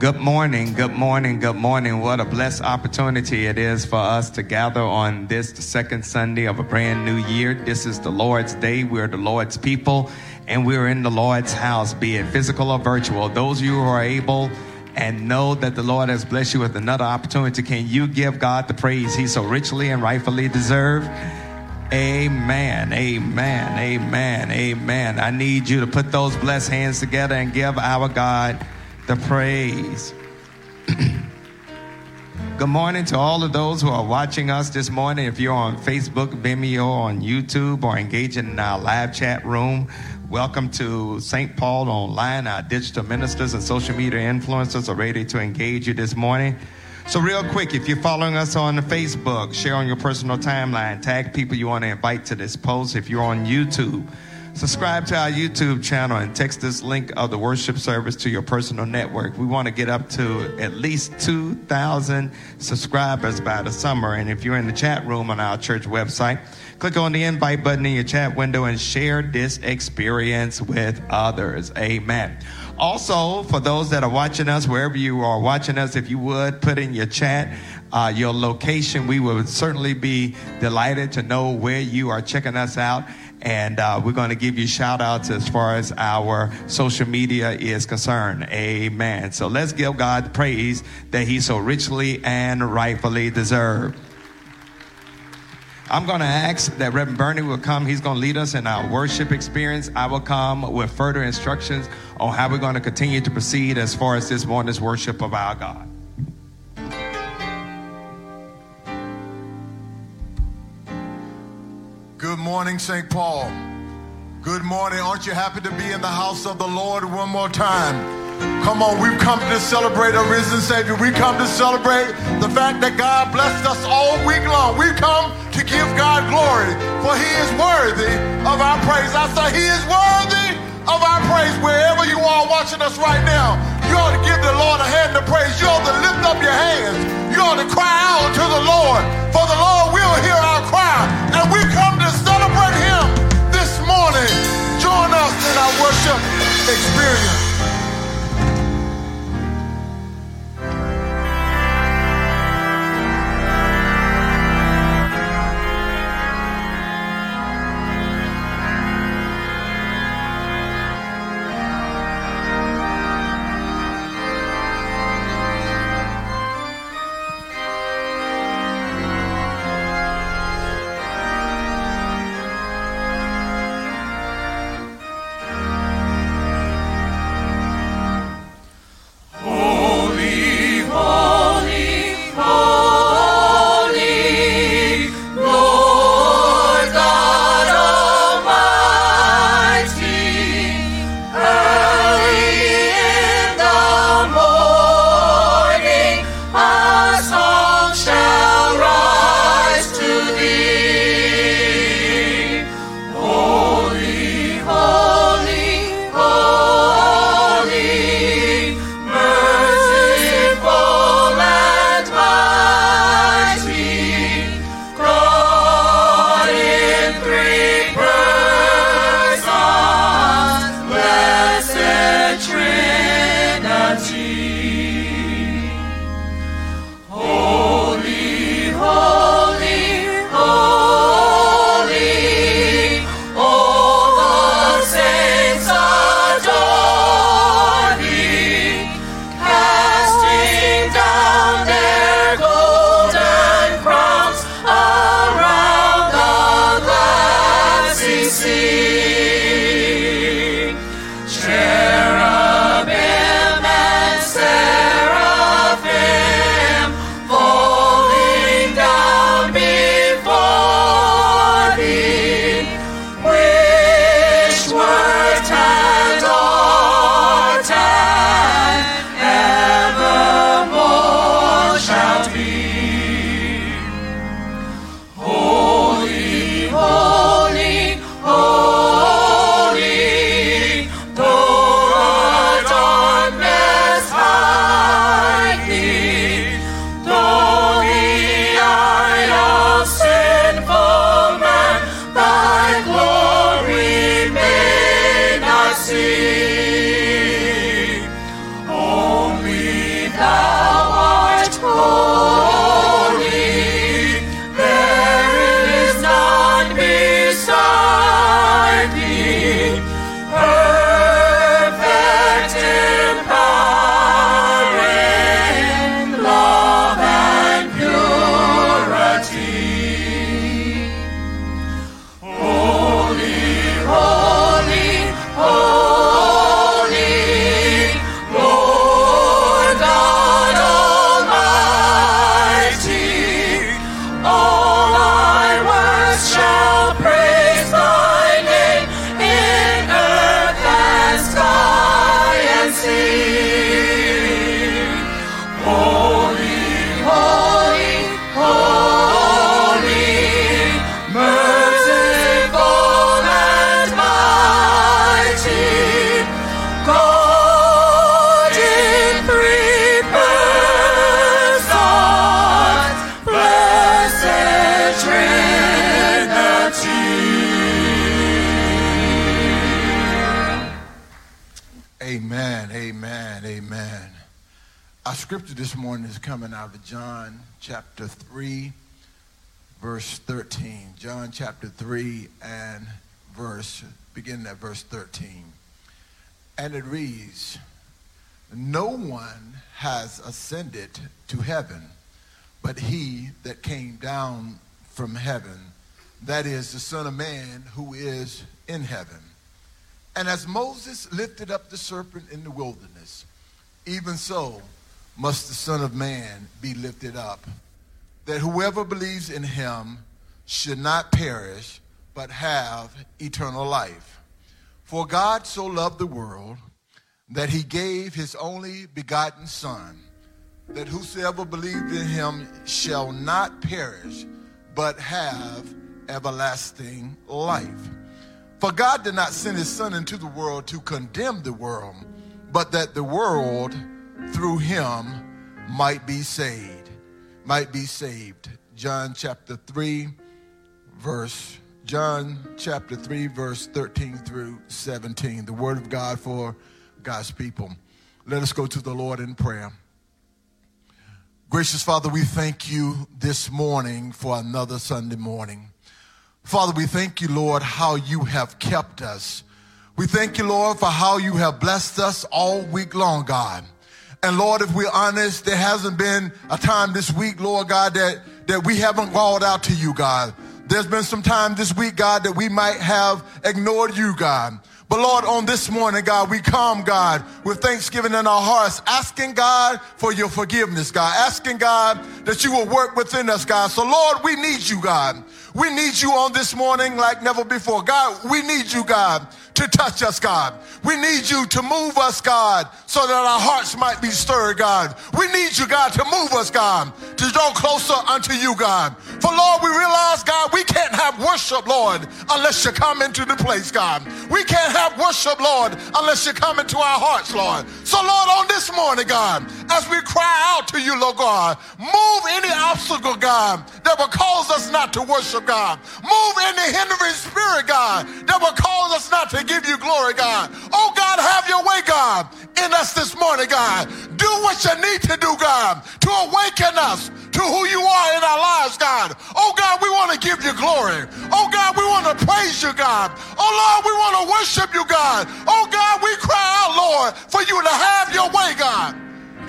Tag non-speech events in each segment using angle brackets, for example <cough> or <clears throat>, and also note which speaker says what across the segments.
Speaker 1: Good morning, good morning, good morning. What a blessed opportunity it is for us to gather on this, the second Sunday of a brand new year. This is the Lord's day. We're the Lord's people, and we're in the Lord's house, be it physical or virtual. Those of you who are able and know that the Lord has blessed you with another opportunity, can you give God the praise he so richly and rightfully deserves? Amen, amen, amen, amen. I need you to put those blessed hands together and give our God the praise. <clears throat> Good morning to all of those who are watching us this morning. If you're on Facebook, Vimeo, on YouTube, or engaging in our live chat room, welcome to St. Paul Online. Our digital ministers and social media influencers are ready to engage you this morning. So, real quick, if you're following us on Facebook, share on your personal timeline, tag people you want to invite to this post. If you're on YouTube, Subscribe to our YouTube channel and text this link of the worship service to your personal network. We want to get up to at least 2,000 subscribers by the summer. And if you're in the chat room on our church website, click on the invite button in your chat window and share this experience with others. Amen. Also, for those that are watching us, wherever you are watching us, if you would put in your chat uh, your location, we would certainly be delighted to know where you are checking us out. And uh, we're going to give you shout outs as far as our social media is concerned. Amen. So let's give God praise that He so richly and rightfully deserves. I'm going to ask that Reverend Bernie will come. He's going to lead us in our worship experience. I will come with further instructions on how we're going to continue to proceed as far as this morning's worship of our God.
Speaker 2: Morning, St. Paul. Good morning. Aren't you happy to be in the house of the Lord one more time? Come on, we've come to celebrate a risen Savior. We come to celebrate the fact that God blessed us all week long. We've come to give God glory, for He is worthy of our praise. I say He is worthy of our praise wherever you are watching us right now. You ought to give the Lord a hand of praise. You ought to lift up your hands. You ought to cry out to the Lord, for the Lord will hear our cry. And we come to Join us in our worship experience. Scripture this morning is coming out of John chapter 3, verse 13. John chapter 3 and verse, beginning at verse 13. And it reads, No one has ascended to heaven but he that came down from heaven, that is the Son of Man who is in heaven. And as Moses lifted up the serpent in the wilderness, even so must the Son of Man be lifted up, that whoever believes in him should not perish, but have eternal life. For God so loved the world that he gave his only begotten Son, that whosoever believed in him shall not perish, but have everlasting life. For God did not send his Son into the world to condemn the world, but that the world through him might be saved. Might be saved. John chapter 3, verse John chapter 3, verse 13 through 17. The word of God for God's people. Let us go to the Lord in prayer. Gracious Father, we thank you this morning for another Sunday morning. Father, we thank you, Lord, how you have kept us. We thank you, Lord, for how you have blessed us all week long, God. And Lord, if we're honest, there hasn't been a time this week, Lord God, that, that we haven't called out to you, God. There's been some time this week, God, that we might have ignored you, God. But Lord, on this morning, God, we come, God, with thanksgiving in our hearts, asking God for your forgiveness, God, asking God that you will work within us, God. So Lord, we need you, God. We need you on this morning like never before. God, we need you, God, to touch us, God. We need you to move us, God, so that our hearts might be stirred, God. We need you, God, to move us, God, to draw closer unto you, God. For Lord, we realize, God, we can't have worship, Lord, unless you come into the place, God. We can't have worship, Lord, unless you come into our hearts, Lord. So, Lord, on this morning, God, as we cry out to you, Lord God, move any obstacle, God, that will cause us not to worship, God. Move in the hindering spirit, God, that will cause us not to give you glory, God. Oh, God, have your way, God, in us this morning, God. Do what you need to do, God, to awaken us to who you are in our lives, God. Oh, God, we want to give you glory. Oh, God, we want to praise you, God. Oh, Lord, we want to worship you, God. Oh, God, we cry out, Lord, for you to have your way, God.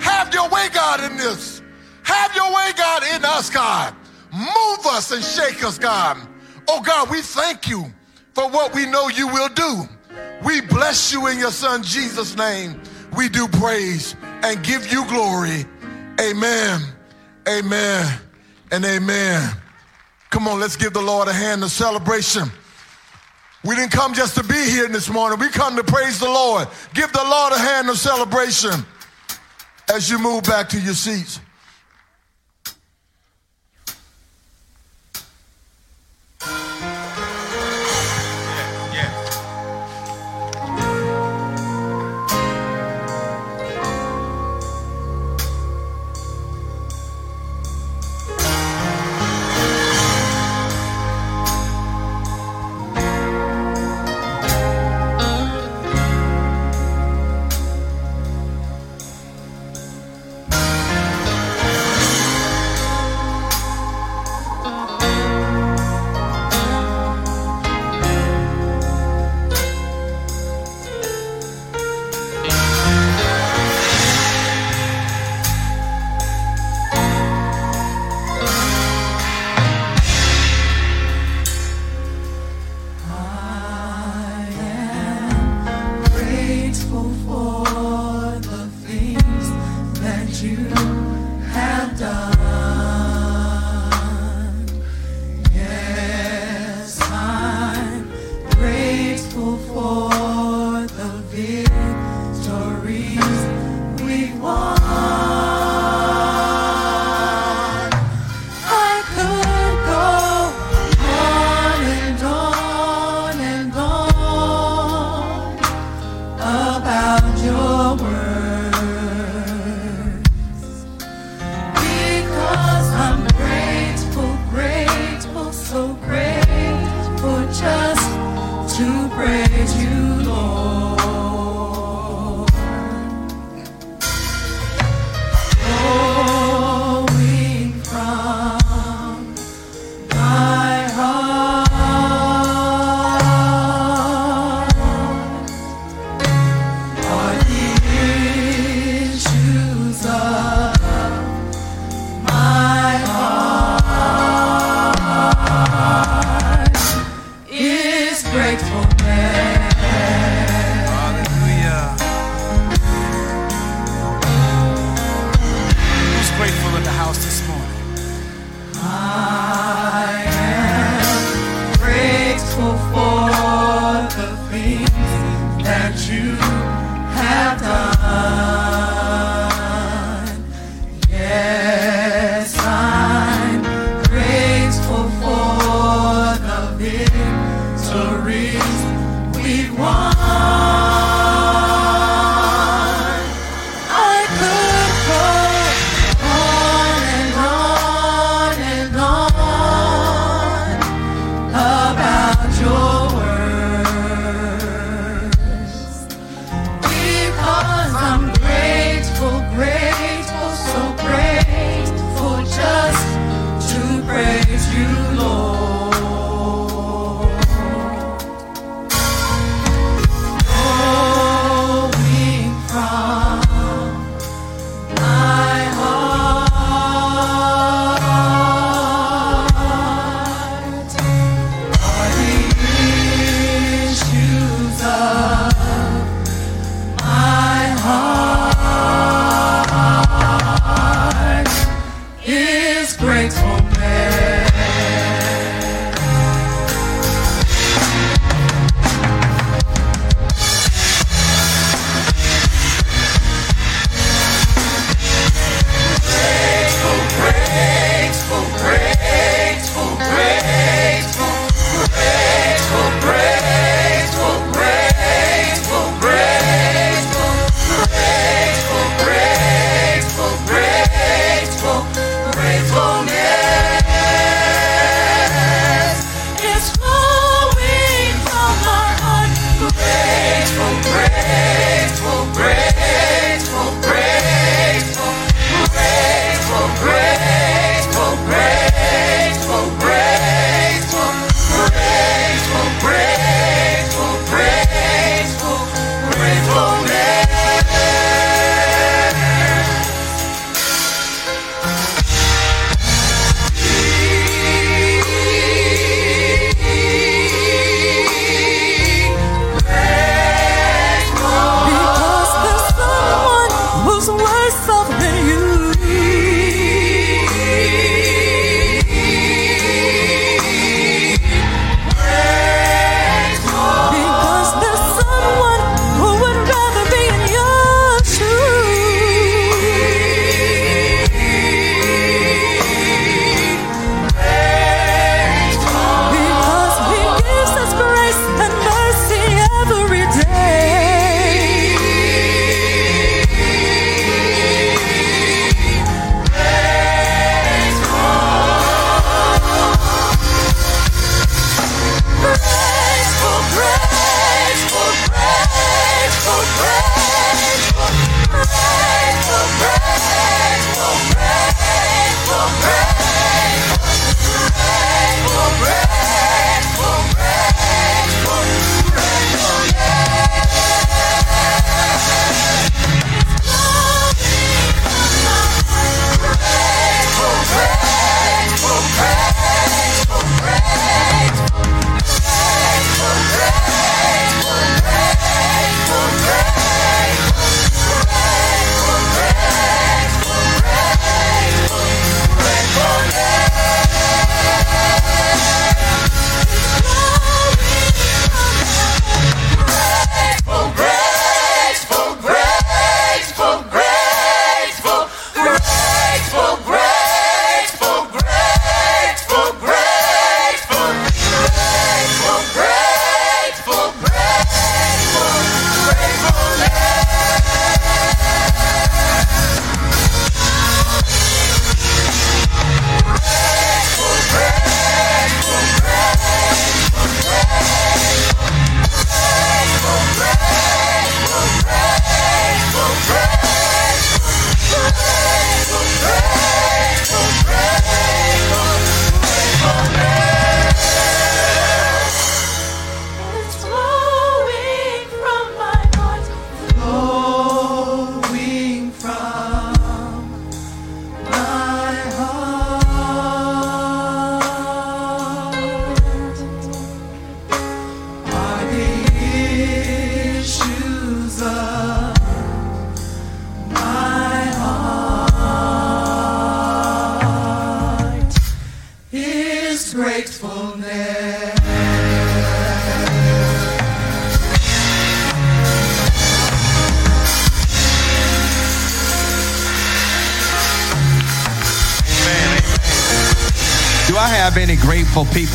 Speaker 2: Have your way, God, in this. Have your way, God, in us, God. Move us and shake us, God. Oh, God, we thank you for what we know you will do. We bless you in your son Jesus' name. We do praise and give you glory. Amen. Amen. And amen. Come on, let's give the Lord a hand of celebration. We didn't come just to be here this morning. We come to praise the Lord. Give the Lord a hand of celebration as you move back to your seats.
Speaker 1: Bye.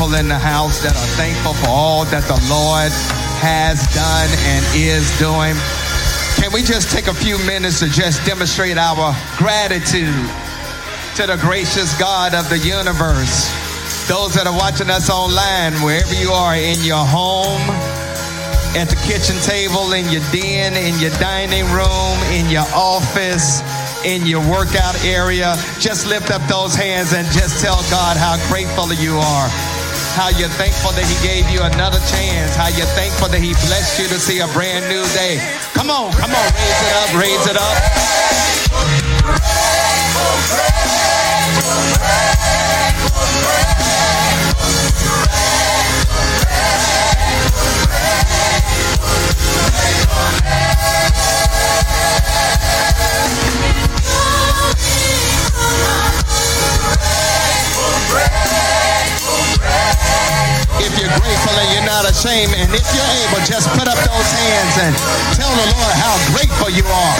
Speaker 1: People in the house that are thankful for all that the Lord has done and is doing? Can we just take a few minutes to just demonstrate our gratitude to the gracious God of the universe? Those that are watching us online, wherever you are, in your home, at the kitchen table, in your den, in your dining room, in your office, in your workout area, just lift up those hands and just tell God how grateful you are. How you're thankful that He gave you another chance. How you're thankful that He blessed you to see a brand new day. Come on, come on, raise it up, raise it up. If you're grateful and you're not ashamed, and if you're able, just put up those hands and tell the Lord how grateful you are.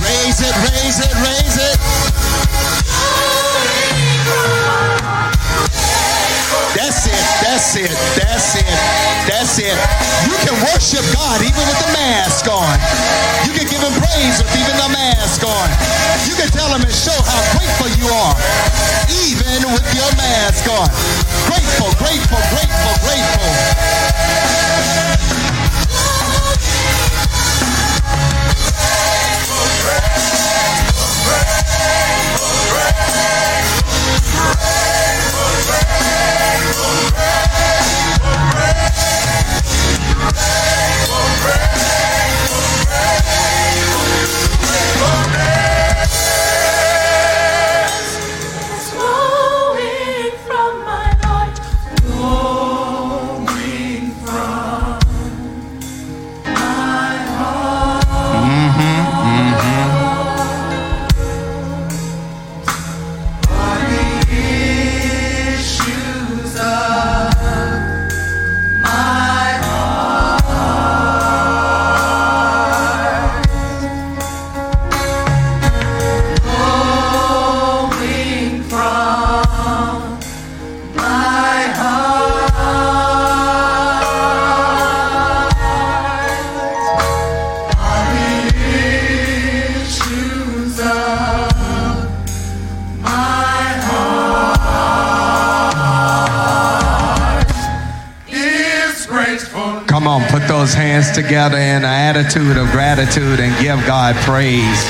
Speaker 1: Raise it, raise it, raise it. That's it, that's it, that's it, that's it. You can worship God even with the mask on. You can give him praise with even the mask on. You can tell him and show how grateful you are, even with your mask on. Grateful, grateful, grateful, grateful.
Speaker 3: Flowing
Speaker 1: hands together in an attitude of gratitude and give God praise.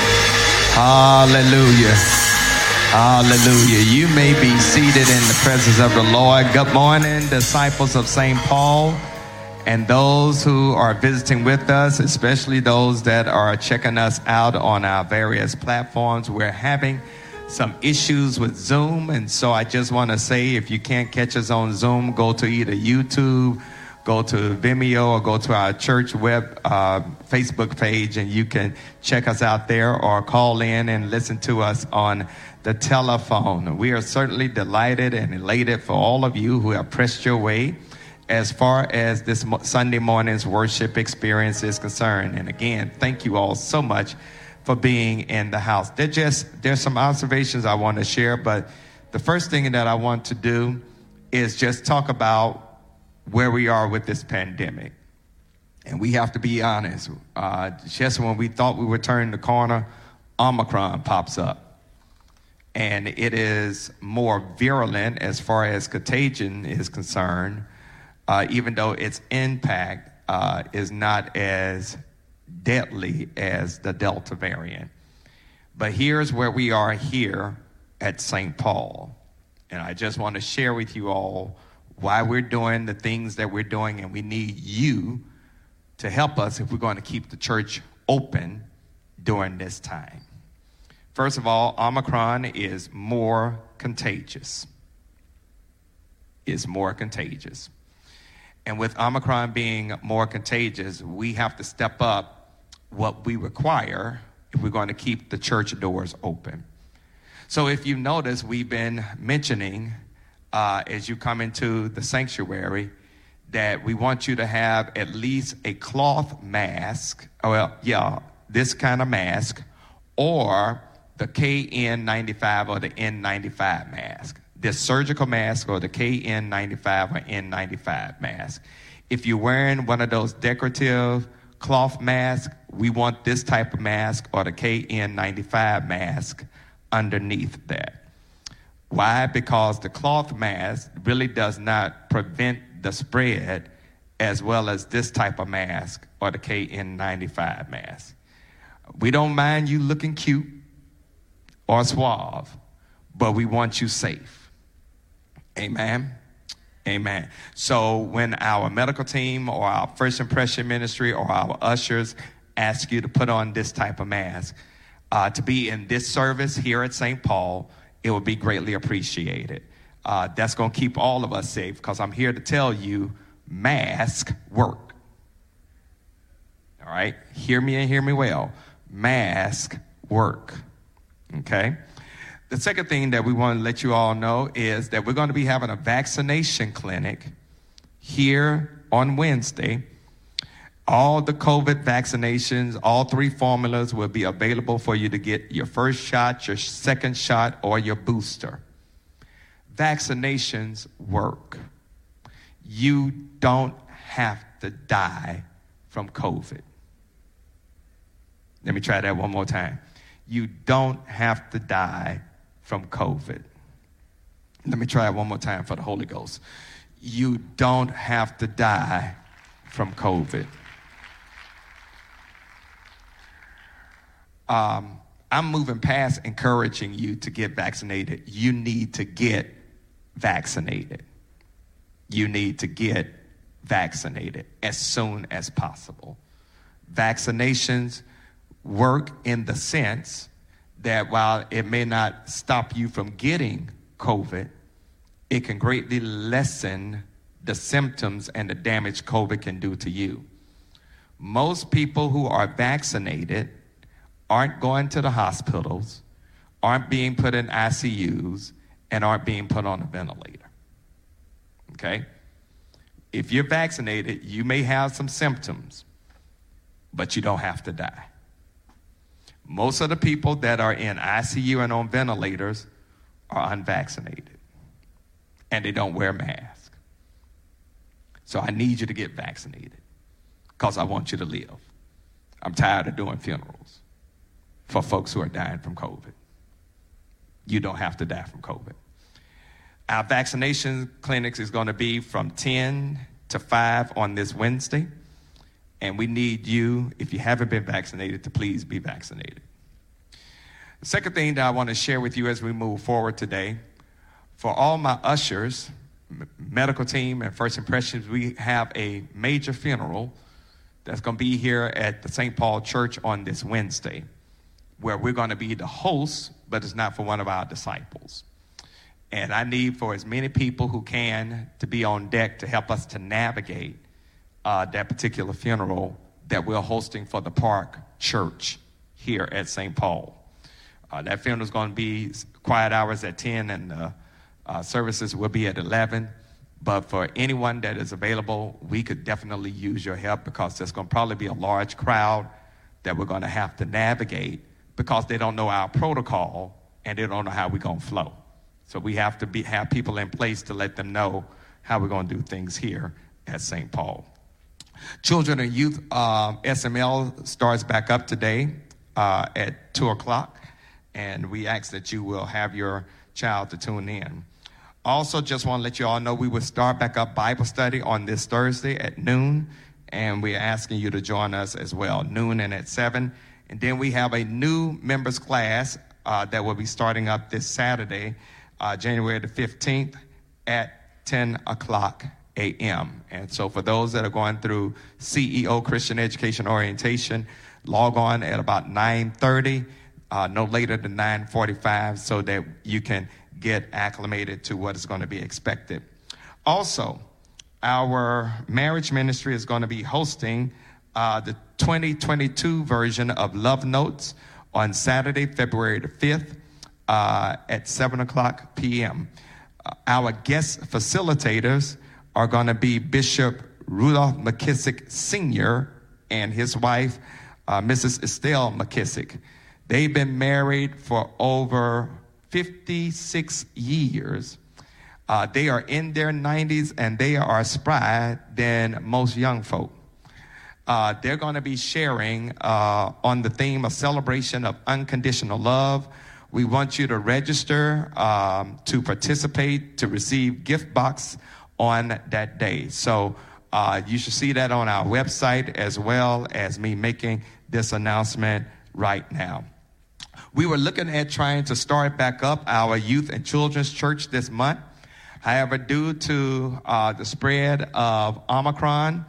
Speaker 1: Hallelujah. Hallelujah. You may be seated in the presence of the Lord. Good morning, disciples of St. Paul, and those who are visiting with us, especially those that are checking us out on our various platforms. We're having some issues with Zoom, and so I just want to say if you can't catch us on Zoom, go to either YouTube go to Vimeo or go to our church web uh, Facebook page and you can check us out there or call in and listen to us on the telephone. We are certainly delighted and elated for all of you who have pressed your way as far as this Sunday morning's worship experience is concerned. And again, thank you all so much for being in the house. There just there's some observations I want to share, but the first thing that I want to do is just talk about where we are with this pandemic. And we have to be honest. Uh, just when we thought we were turning the corner, Omicron pops up. And it is more virulent as far as contagion is concerned, uh, even though its impact uh, is not as deadly as the Delta variant. But here's where we are here at St. Paul. And I just want to share with you all why we're doing the things that we're doing, and we need you to help us if we're going to keep the church open during this time. First of all, Omicron is more contagious. Is more contagious. And with Omicron being more contagious, we have to step up what we require if we're going to keep the church doors open. So if you notice, we've been mentioning uh, as you come into the sanctuary that we want you to have at least a cloth mask. Oh, well, yeah, this kind of mask, or the KN95 or the N95 mask. This surgical mask or the KN95 or N95 mask. If you're wearing one of those decorative cloth masks, we want this type of mask or the KN95 mask underneath that. Why? Because the cloth mask really does not prevent the spread as well as this type of mask or the KN95 mask. We don't mind you looking cute or suave, but we want you safe. Amen. Amen. So when our medical team or our first impression ministry or our ushers ask you to put on this type of mask, uh, to be in this service here at St. Paul, it would be greatly appreciated. Uh, that's going to keep all of us safe because I'm here to tell you mask work. All right? Hear me and hear me well. Mask work. Okay? The second thing that we want to let you all know is that we're going to be having a vaccination clinic here on Wednesday. All the COVID vaccinations, all three formulas will be available for you to get your first shot, your second shot, or your booster. Vaccinations work. You don't have to die from COVID. Let me try that one more time. You don't have to die from COVID. Let me try it one more time for the Holy Ghost. You don't have to die from COVID. Um, I'm moving past encouraging you to get vaccinated. You need to get vaccinated. You need to get vaccinated as soon as possible. Vaccinations work in the sense that while it may not stop you from getting COVID, it can greatly lessen the symptoms and the damage COVID can do to you. Most people who are vaccinated aren't going to the hospitals, aren't being put in ICUs, and aren't being put on a ventilator. Okay? If you're vaccinated, you may have some symptoms, but you don't have to die. Most of the people that are in ICU and on ventilators are unvaccinated, and they don't wear masks. So I need you to get vaccinated because I want you to live. I'm tired of doing funerals for folks who are dying from COVID. You don't have to die from COVID. Our vaccination clinics is going to be from 10 to 5 on this Wednesday. And we need you, if you haven't been vaccinated, to please be vaccinated. The second thing that I want to share with you as we move forward today for all my ushers, medical team, and first impressions, we have a major funeral that's going to be here at the St. Paul Church on this Wednesday where we're going to be the host, but it's not for one of our disciples. And I need for as many people who can to be on deck to help us to navigate uh, that particular funeral that we're hosting for the Park Church here at St. Paul. Uh, that funeral is going to be quiet hours at 10 and the uh, services will be at 11. But for anyone that is available, we could definitely use your help because there's going to probably be a large crowd that we're going to have to navigate because they don't know our protocol and they don't know how we're going to flow. So we have to be, have people in place to let them know how we're going to do things here at St. Paul. Children and Youth uh, SML starts back up today uh, at 2 o'clock, and we ask that you will have your child to tune in. Also, just want to let you all know we will start back up Bible study on this Thursday at noon, and we're asking you to join us as well, noon and at 7. And then we have a new members class uh, that will be starting up this Saturday, uh, January the 15th at 10 o'clock a.m. And so for those that are going through CEO Christian Education Orientation, log on at about 9.30, uh, no later than 9.45 so that you can get acclimated to what is going to be expected. Also, our marriage ministry is going to be hosting uh, the 2022 version of Love Notes on Saturday, February the 5th uh, at 7 o'clock p.m. Uh, our guest facilitators are going to be Bishop Rudolph McKissick Sr. and his wife, uh, Mrs. Estelle McKissick. They've been married for over 56 years. Uh, they are in their 90s and they are spry than most young folk. Uh, they're going to be sharing uh, on the theme of celebration of unconditional love. We want you to register um, to participate to receive gift box on that day. So uh, you should see that on our website as well as me making this announcement right now. We were looking at trying to start back up our youth and children's church this month. However, due to uh, the spread of Omicron,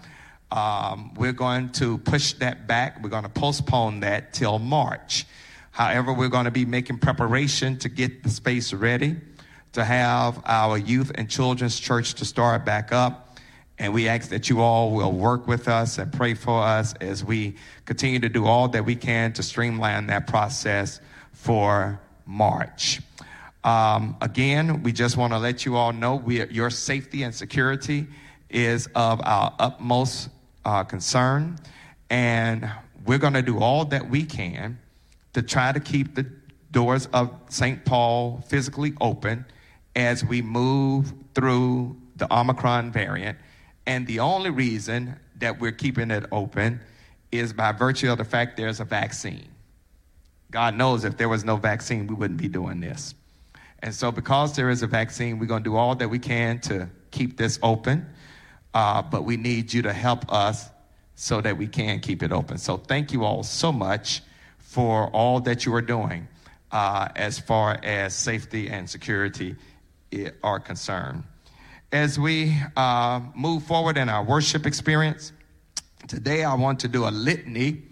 Speaker 1: um, we're going to push that back. We're going to postpone that till March. However, we're going to be making preparation to get the space ready to have our youth and children's church to start back up. And we ask that you all will work with us and pray for us as we continue to do all that we can to streamline that process for March. Um, again, we just want to let you all know we, your safety and security is of our utmost uh, concern. And we're going to do all that we can to try to keep the doors of St. Paul physically open as we move through the Omicron variant. And the only reason that we're keeping it open is by virtue of the fact there's a vaccine. God knows if there was no vaccine, we wouldn't be doing this. And so, because there is a vaccine, we're going to do all that we can to keep this open. Uh, but we need you to help us so that we can keep it open. So, thank you all so much for all that you are doing uh, as far as safety and security are concerned. As we uh, move forward in our worship experience, today I want to do a litany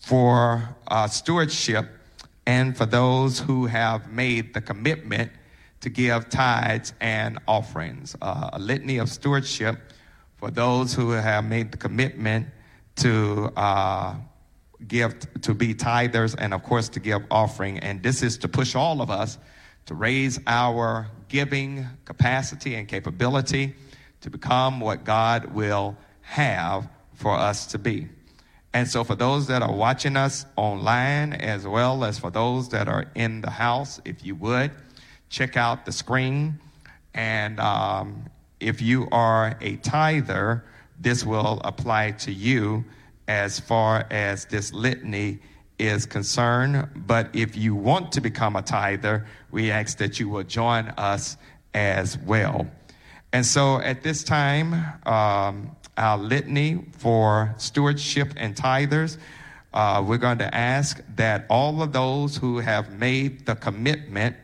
Speaker 1: for uh, stewardship and for those who have made the commitment to give tithes and offerings. Uh, a litany of stewardship for those who have made the commitment to uh, give, to be tithers, and of course to give offering. And this is to push all of us to raise our giving capacity and capability to become what God will have for us to be. And so, for those that are watching us online, as well as for those that are in the house, if you would, check out the screen. And um, if you are a tither, this will apply to you as far as this litany is concerned. But if you want to become a tither, we ask that you will join us as well. And so at this time, um, our litany for stewardship and tithers, uh, we're going to ask that all of those who have made the commitment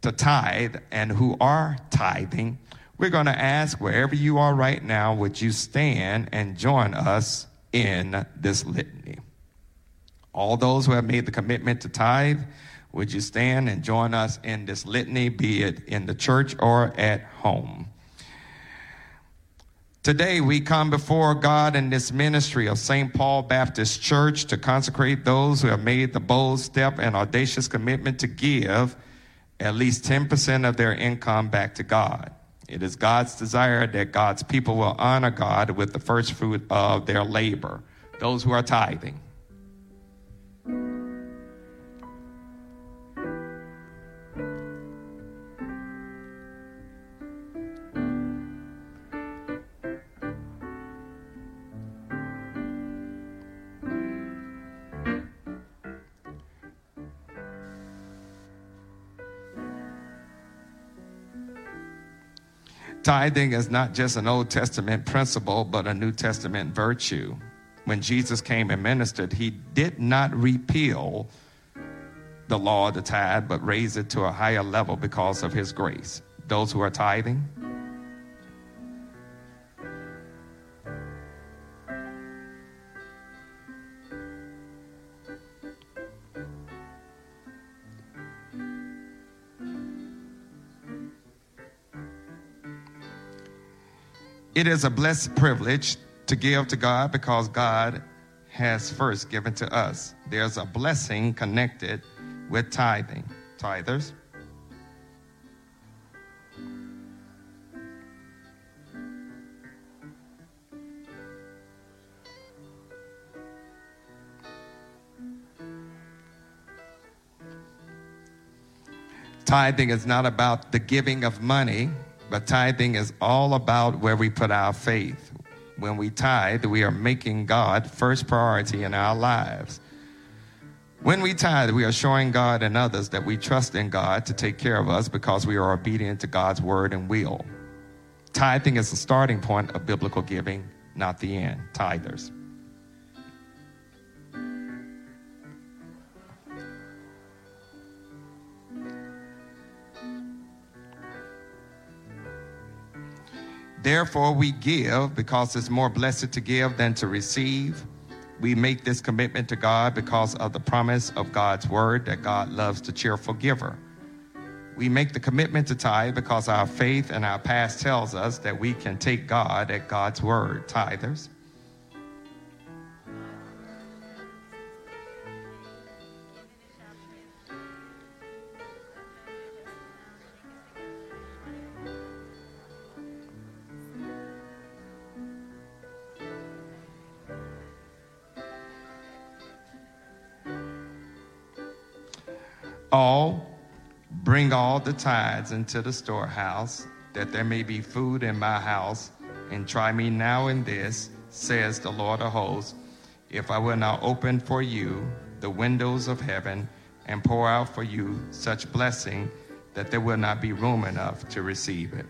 Speaker 1: to tithe and who are tithing, we're going to ask wherever you are right now, would you stand and join us in this litany? All those who have made the commitment to tithe, would you stand and join us in this litany, be it in the church or at home? Today, we come before God in this ministry of St. Paul Baptist Church to consecrate those who have made the bold step and audacious commitment to give at least 10% of their income back to God. It is God's desire that God's people will honor God with the first fruit of their labor, those who are tithing. Tithing is not just an Old Testament principle, but a New Testament virtue. When Jesus came and ministered, he did not repeal the law of the tithe, but raise it to a higher level because of his grace. Those who are tithing, It is a blessed privilege to give to God because God has first given to us. There's a blessing connected with tithing. Tithers. Tithing is not about the giving of money, but tithing is all about where we put our faith. When we tithe, we are making God first priority in our lives. When we tithe, we are showing God and others that we trust in God to take care of us because we are obedient to God's word and will. Tithing is the starting point of biblical giving, not the end. Tithers. Therefore, we give because it's more blessed to give than to receive. We make this commitment to God because of the promise of God's word that God loves the cheerful giver. We make the commitment to tithe because our faith and our past tells us that we can take God at God's word. Tithers. All, bring all the tithes into the storehouse, that there may be food in my house, and try me now in this, says the Lord of hosts, if I will not open for you the windows of heaven and pour out for you such blessing that there will not be room enough to receive it.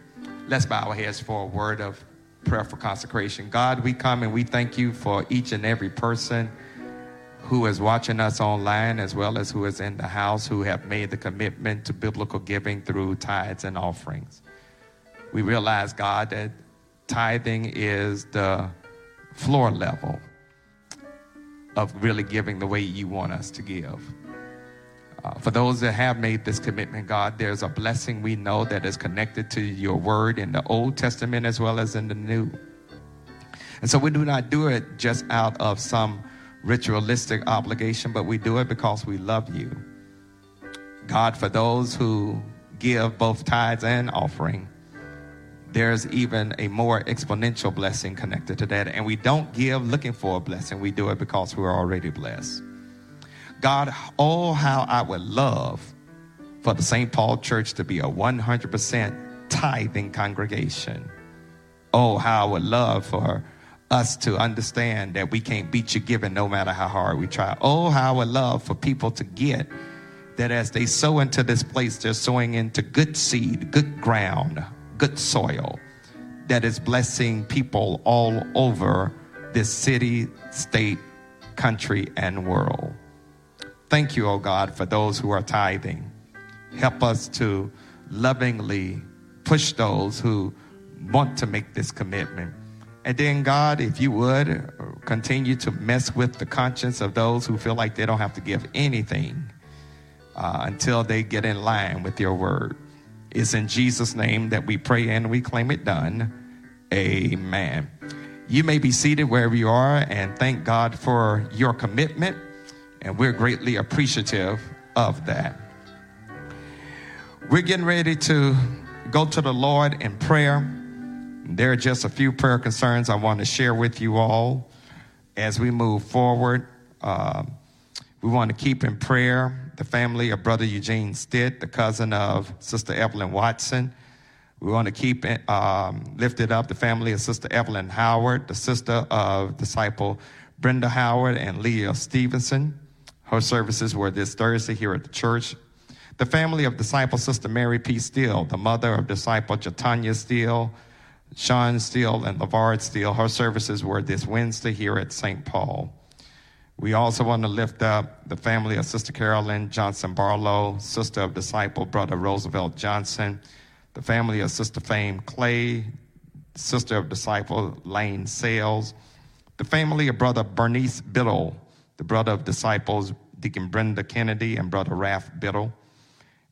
Speaker 1: Let's bow our heads for a word of prayer for consecration. God, we come and we thank you for each and every person who is watching us online as well as who is in the house who have made the commitment to biblical giving through tithes and offerings. We realize, God, that tithing is the floor level of really giving the way you want us to give. Uh, for those that have made this commitment, God, there's a blessing we know that is connected to your word in the Old Testament as well as in the New. And so we do not do it just out of some ritualistic obligation, but we do it because we love you. God, for those who give both tithes and offering, there's even a more exponential blessing connected to that. And we don't give looking for a blessing, we do it because we're already blessed. God, oh, how I would love for the St. Paul Church to be a 100% tithing congregation. Oh, how I would love for us to understand that we can't beat you giving no matter how hard we try. Oh, how I love for people to get that as they sow into this place, they're sowing into good seed, good ground, good soil that is blessing people all over this city, state, country, and world. Thank you, oh God, for those who are tithing. Help us to lovingly push those who want to make this commitment and then, God, if you would continue to mess with the conscience of those who feel like they don't have to give anything uh, until they get in line with your word. It's in Jesus' name that we pray and we claim it done. Amen. You may be seated wherever you are and thank God for your commitment, and we're greatly appreciative of that. We're getting ready to go to the Lord in prayer. There are just a few prayer concerns I want to share with you all as we move forward. Uh, we want to keep in prayer the family of Brother Eugene Stitt, the cousin of Sister Evelyn Watson. We want to keep um, lifted up the family of Sister Evelyn Howard, the sister of disciple Brenda Howard and Leah Stevenson. Her services were this Thursday here at the church. The family of disciple Sister Mary P. Steele, the mother of disciple Jatanya Steele, Sean Steele and LeVard Steele, her services were this Wednesday here at St. Paul. We also want to lift up the family of Sister Carolyn Johnson Barlow, sister of disciple Brother Roosevelt Johnson, the family of Sister Fame Clay, sister of disciple Lane Sales, the family of Brother Bernice Biddle, the brother of disciples Deacon Brenda Kennedy and Brother Raph Biddle,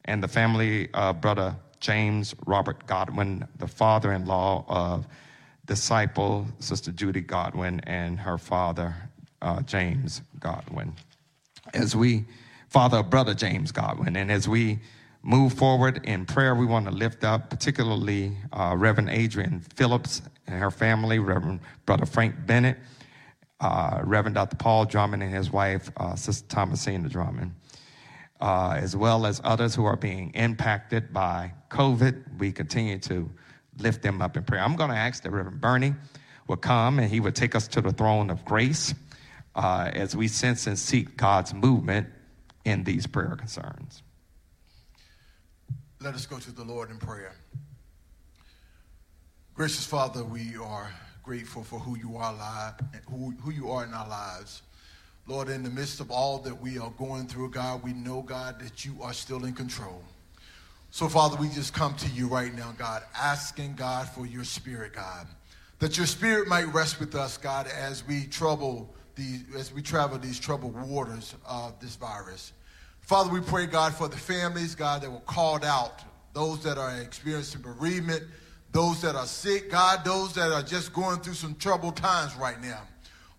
Speaker 1: and the family of Brother James Robert Godwin, the father in law of disciple Sister Judy Godwin and her father, uh, James Godwin. As we, father brother James Godwin, and as we move forward in prayer, we want to lift up particularly uh, Reverend Adrian Phillips and her family, Reverend Brother Frank Bennett, uh, Reverend Dr. Paul Drummond and his wife, uh, Sister Thomasina Drummond, uh, as well as others who are being impacted by COVID. We continue to lift them up in prayer. I'm going to ask that Reverend Bernie will come and he will take us to the throne of grace uh, as we sense and seek God's movement in these prayer concerns.
Speaker 2: Let us go to the Lord in prayer. Gracious Father, we are grateful for who you are, who, who you are in our lives. Lord, in the midst of all that we are going through, God, we know, God, that you are still in control. So, Father, we just come to you right now, God, asking, God, for your spirit, God, that your spirit might rest with us, God, as we trouble these, as we travel these troubled waters of this virus. Father, we pray, God, for the families, God, that were called out, those that are experiencing bereavement, those that are sick, God, those that are just going through some troubled times right now.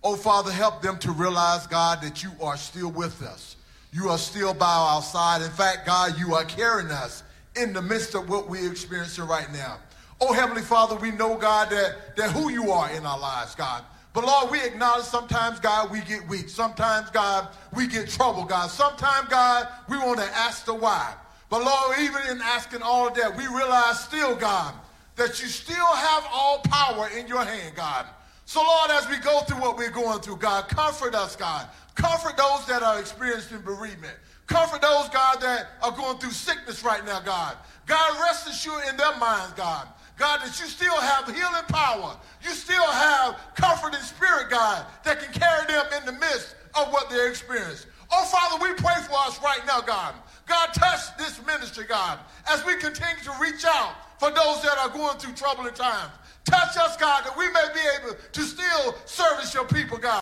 Speaker 2: Oh, Father, help them to realize, God, that you are still with us. You are still by our side. In fact, God, you are carrying us in the midst of what we're experiencing right now. Oh, Heavenly Father, we know, God, that, that who you are in our lives, God. But Lord, we acknowledge sometimes, God, we get weak. Sometimes, God, we get trouble, God. Sometimes, God, we want to ask the why. But Lord, even in asking all of that, we realize still, God, that you still have all power in your hand, God. So, Lord, as we go through what we're going through, God, comfort us, God. Comfort those that are experiencing bereavement. Comfort those, God, that are going through sickness right now, God. God, rest assured in their minds, God. God, that you still have healing power. You still have comforting spirit, God, that can carry them in the midst of what they're experiencing. Oh, Father, we pray for us right now, God. God, touch this ministry, God, as we continue to reach out for those that are going through troubling times. Touch us, God, that we may be able to still service your people, God.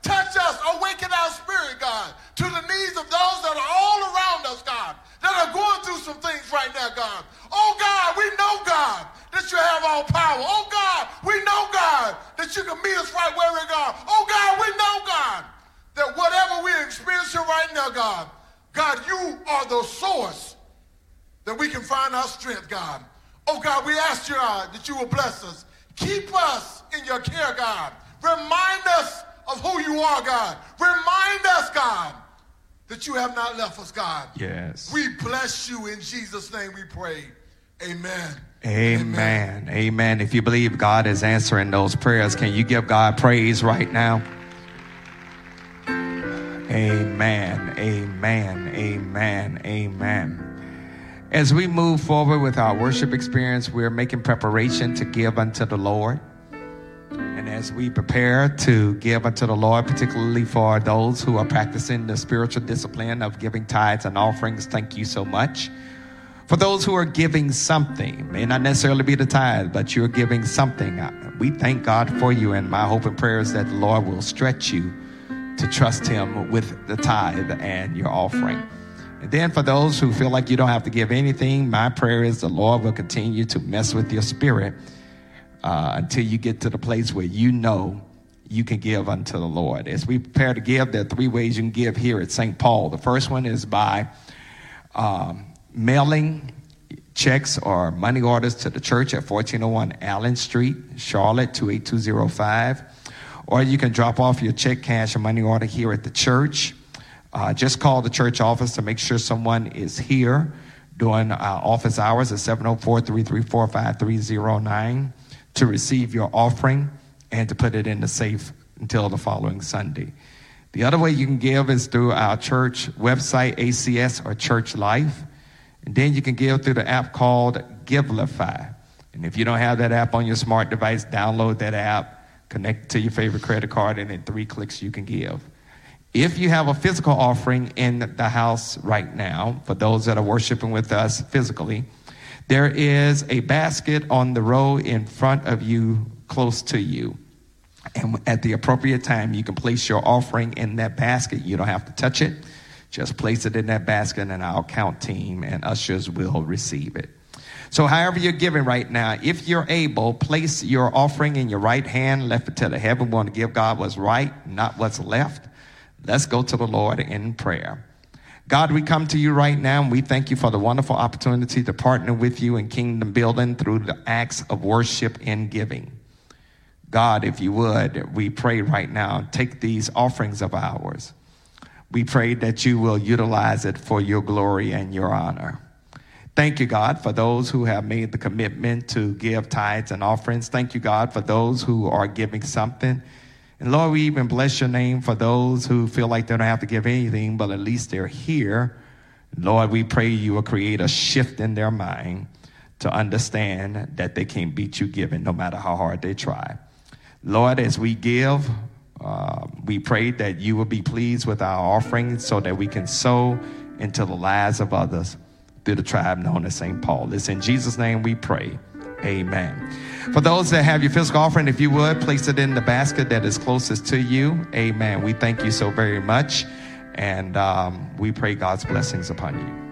Speaker 2: Touch us, awaken our spirit, God, to the needs of those that are all around us, God, that are going through some things right now, God. Oh, God, we know, God, that you have all power. Oh, God, we know, God, that you can meet us right where we are. Oh, God, we know, God, that whatever we're experiencing right now, God, God, you are the source that we can find our strength, God. Oh, God, we ask you, God, that you will bless us. Keep us in your care, God. Remind us of who you are, God. Remind us, God, that you have not left us, God.
Speaker 1: Yes.
Speaker 2: We bless you in Jesus' name we pray. Amen.
Speaker 1: Amen. Amen. Amen. If you believe God is answering those prayers, can you give God praise right now? Amen. Amen. Amen. Amen. As we move forward with our worship experience, we're making preparation to give unto the Lord. And as we prepare to give unto the Lord, particularly for those who are practicing the spiritual discipline of giving tithes and offerings, thank you so much. For those who are giving something, may not necessarily be the tithe, but you're giving something. Uh, we thank God for you, and my hope and prayer is that the Lord will stretch you to trust Him with the tithe and your offering. And then for those who feel like you don't have to give anything, my prayer is the Lord will continue to mess with your spirit uh, until you get to the place where you know you can give unto the Lord. As we prepare to give, there are three ways you can give here at St. Paul. The first one is by um, mailing checks or money orders to the church at 1401 Allen Street, Charlotte 28205. Or you can drop off your check, cash, or money order here at the church. Uh, just call the church office to make sure someone is here during our office hours at 704 334 5309 to receive your offering and to put it in the safe until the following Sunday. The other way you can give is through our church website, ACS or Church Life. And then you can give through the app called Givelify. And if you don't have that app on your smart device, download that app, connect to your favorite credit card, and in three clicks you can give. If you have a physical offering in the house right now, for those that are worshiping with us physically, there is a basket on the row in front of you, close to you. And at the appropriate time, you can place your offering in that basket. You don't have to touch it. Just place it in that basket, and our count team and ushers will receive it. So, however you're giving right now, if you're able, place your offering in your right hand, left it to the heaven. We want to give God what's right, not what's left. Let's go to the Lord in prayer. God, we come to you right now and we thank you for the wonderful opportunity to partner with you in kingdom building through the acts of worship and giving. God, if you would, we pray right now, take these offerings of ours. We pray that you will utilize it for your glory and your honor. Thank you, God, for those who have made the commitment to give tithes and offerings. Thank you, God, for those who are giving something. And Lord, we even bless your name for those who feel like they don't have to give anything, but at least they're here. Lord, we pray you will create a shift in their mind to understand that they can't beat you giving no matter how hard they try. Lord, as we give, uh, we pray that you will be pleased with our offering so that we can sow into the lives of others through the tribe known as St. Paul. It's in Jesus' name we pray. Amen. For those that have your physical offering, if you would, place it in the basket that is closest to you. Amen. We thank you so very much. And um, we pray God's blessings upon you.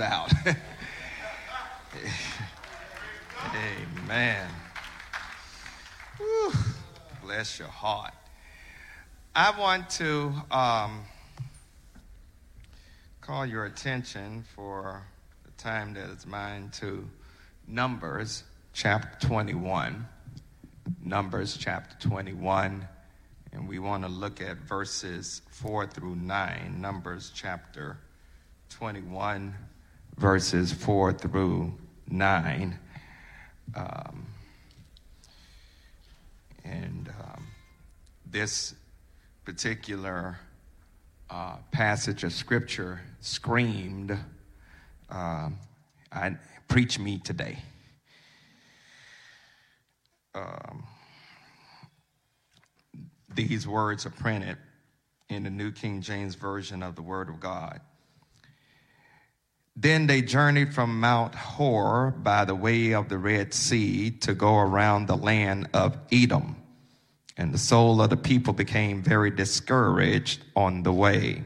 Speaker 1: Out. <laughs> Amen. Bless your heart. I want to um, call your attention for the time that is mine to Numbers chapter 21. Numbers chapter 21 and we want to look at verses 4 through 9. Numbers chapter 21, verses 4 through 9. Um, and um, this particular uh, passage of scripture screamed, uh, I, Preach me today. Um, these words are printed in the New King James Version of the Word of God. Then they journeyed from Mount Hor by the way of the Red Sea to go around the land of Edom. And the soul of the people became very discouraged on the way.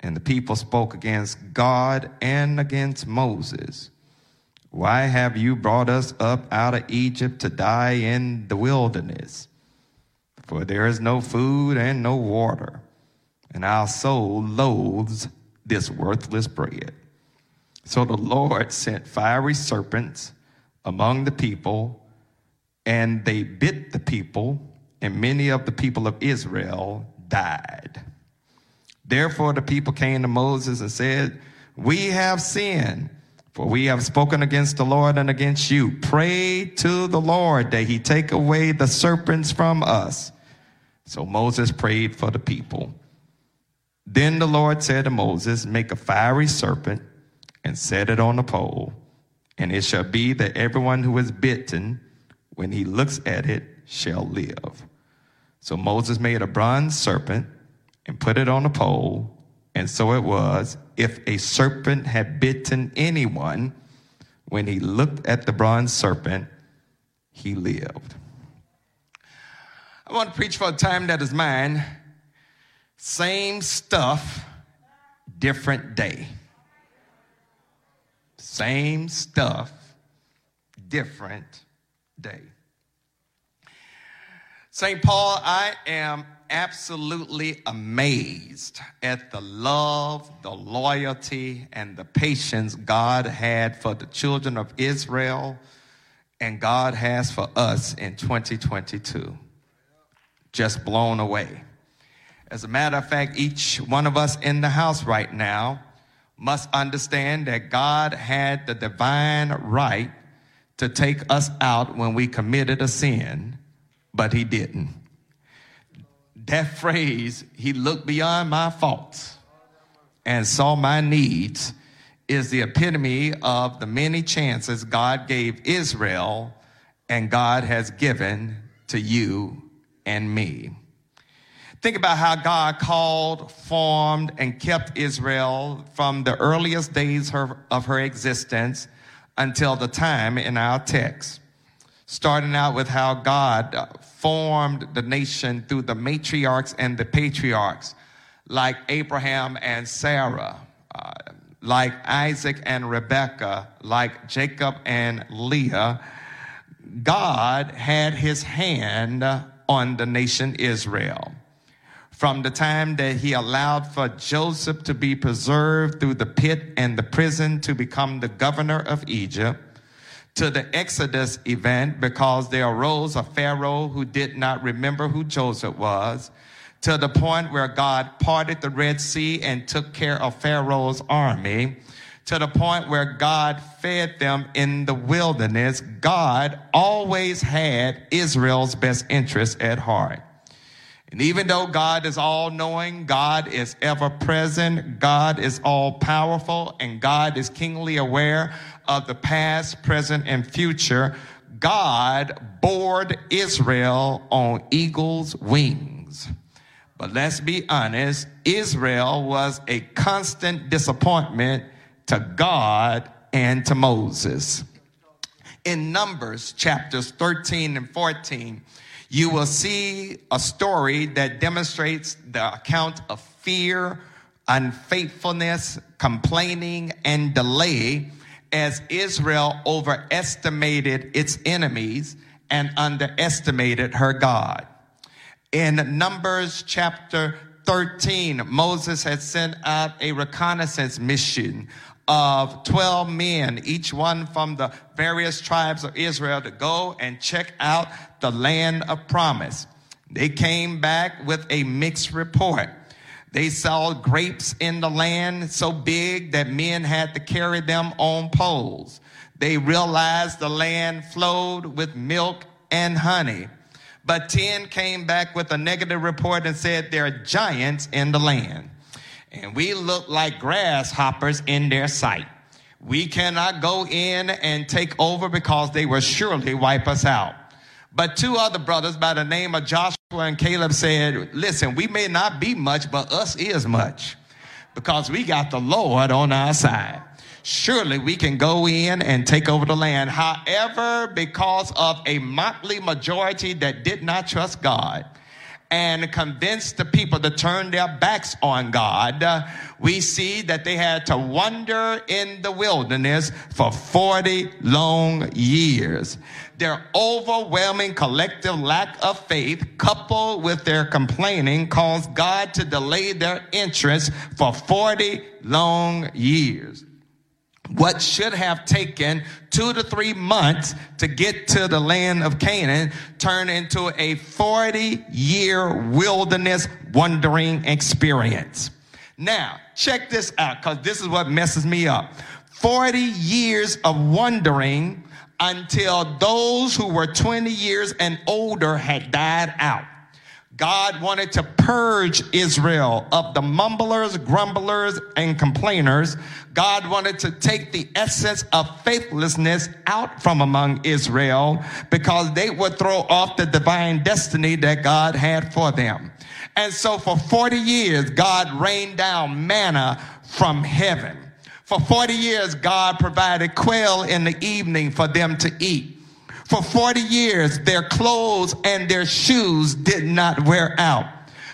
Speaker 1: And the people spoke against God and against Moses. Why have you brought us up out of Egypt to die in the wilderness? for there is no food and no water, and our soul loathes this worthless bread. So the Lord sent fiery serpents among the people, and they bit the people, and many of the people of Israel died. Therefore, the people came to Moses and said, We have sinned, for we have spoken against the Lord and against you. Pray to the Lord that he take away the serpents from us. So Moses prayed for the people. Then the Lord said to Moses, Make a fiery serpent and set it on a pole. And it shall be that everyone who is bitten, when he looks at it, shall live. So Moses made a bronze serpent and put it on a pole. And so it was, if a serpent had bitten anyone, when he looked at the bronze serpent, he lived. I want to preach for a time that is mine. Same stuff, different day. Same stuff, different day. St. Paul, I am absolutely amazed at the love, the loyalty, and the patience God had for the children of Israel and God has for us in 2022 just blown away. As a matter of fact, each one of us in the house right now must understand that God had the divine right to take us out when we committed a sin, but He didn't. That phrase, He looked beyond my faults and saw my needs, is the epitome of the many chances God gave Israel and God has given to you and me. Think about how God called, formed, and kept Israel from the earliest days of her existence until the time in our text. Starting out with how God formed the nation through the matriarchs and the patriarchs, like Abraham and Sarah, uh, like Isaac and Rebekah, like Jacob and Leah. God had his hand on the nation Israel. From the time that he allowed for Joseph to be preserved through the pit and the prison to become the governor of Egypt, to the Exodus event because there arose a Pharaoh who did not remember who Joseph was, to the point where God parted the Red Sea and took care of Pharaoh's army, to the point where God fed them in the wilderness, God always had Israel's best interest at heart. And even though God is all knowing, God is ever present, God is all powerful, and God is keenly aware of the past, present, and future, God bored Israel on eagle's wings. But let's be honest, Israel was a constant disappointment to God and to Moses. In Numbers chapters 13 and 14, you will see a story that demonstrates the account of fear, unfaithfulness, complaining, and delay as Israel overestimated its enemies and underestimated her God. In Numbers chapter 13, Moses had sent out a reconnaissance mission of 12 men, each one from the various tribes of Israel, to go and check out the land of promise. They came back with a mixed report. They saw grapes in the land so big that men had to carry them on poles. They realized the land flowed with milk and honey. But 10 came back with a negative report and said there are giants in the land. And we look like grasshoppers in their sight. We cannot go in and take over because they will surely wipe us out. But two other brothers by the name of Joshua and Caleb said, Listen, we may not be much, but us is much because we got the Lord on our side. Surely we can go in and take over the land. However, because of a motley majority that did not trust God, and convince the people to turn their backs on God, we see that they had to wander in the wilderness for 40 long years. Their overwhelming collective lack of faith, coupled with their complaining, caused God to delay their entrance for 40 long years what should have taken two to three months to get to the land of Canaan turned into a 40 year wilderness wandering experience. Now, check this out because this is what messes me up. 40 years of wandering until those who were 20 years and older had died out. God wanted to purge Israel of the mumblers, grumblers, and complainers. God wanted to take the essence of faithlessness out from among Israel because they would throw off the divine destiny that God had for them. And so for 40 years, God rained down manna from heaven. For 40 years, God provided quail in the evening for them to eat. For 40 years, their clothes and their shoes did not wear out.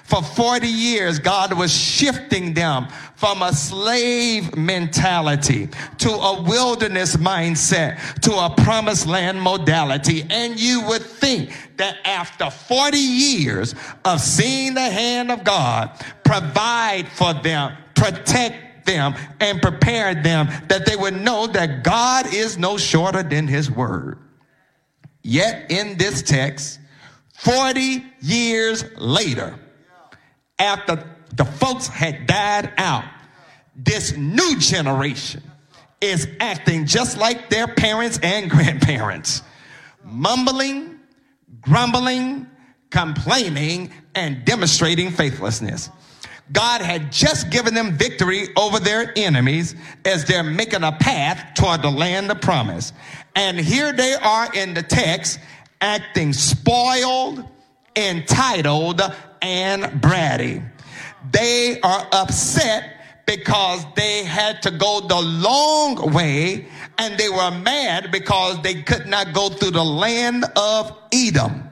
Speaker 1: For 40 years, God was shifting them from a slave mentality to a wilderness mindset to a promised land modality. And you would think that after 40 years of seeing the hand of God provide for them, protect them, and prepare them, that they would know that God is no shorter than his word. Yet in this text, 40 years later, after the folks had died out, this new generation is acting just like their parents and <laughs> grandparents, mumbling, grumbling, complaining, and demonstrating faithlessness. God had just given them victory over their enemies as they're making a path toward the land of promise. And here they are in the text acting spoiled, entitled, and bratty. They are upset because they had to go the long way and they were mad because they could not go through the land of Edom,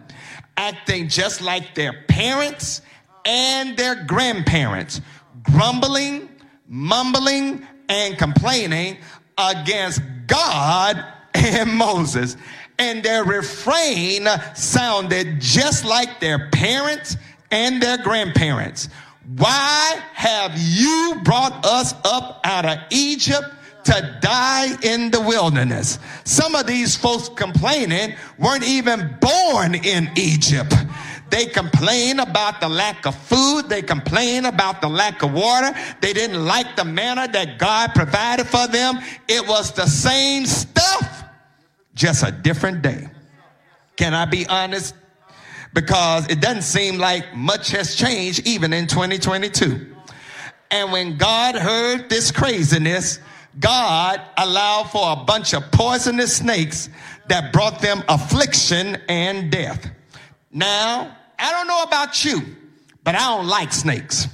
Speaker 1: acting just like their parents and their grandparents, grumbling, mumbling, and complaining against God and Moses. And their refrain sounded just like their parents and their grandparents. Why have you brought us up out of Egypt to die in the wilderness? Some of these folks complaining weren't even born in Egypt. They complain about the lack of food. They complain about the lack of water. They didn't like the manna that God provided for them. It was the same stuff, just a different day. Can I be honest? Because it doesn't seem like much has changed even in 2022. And when God heard this craziness, God allowed for a bunch of poisonous snakes that brought them affliction and death. Now, I don't know about you, but I don't like snakes.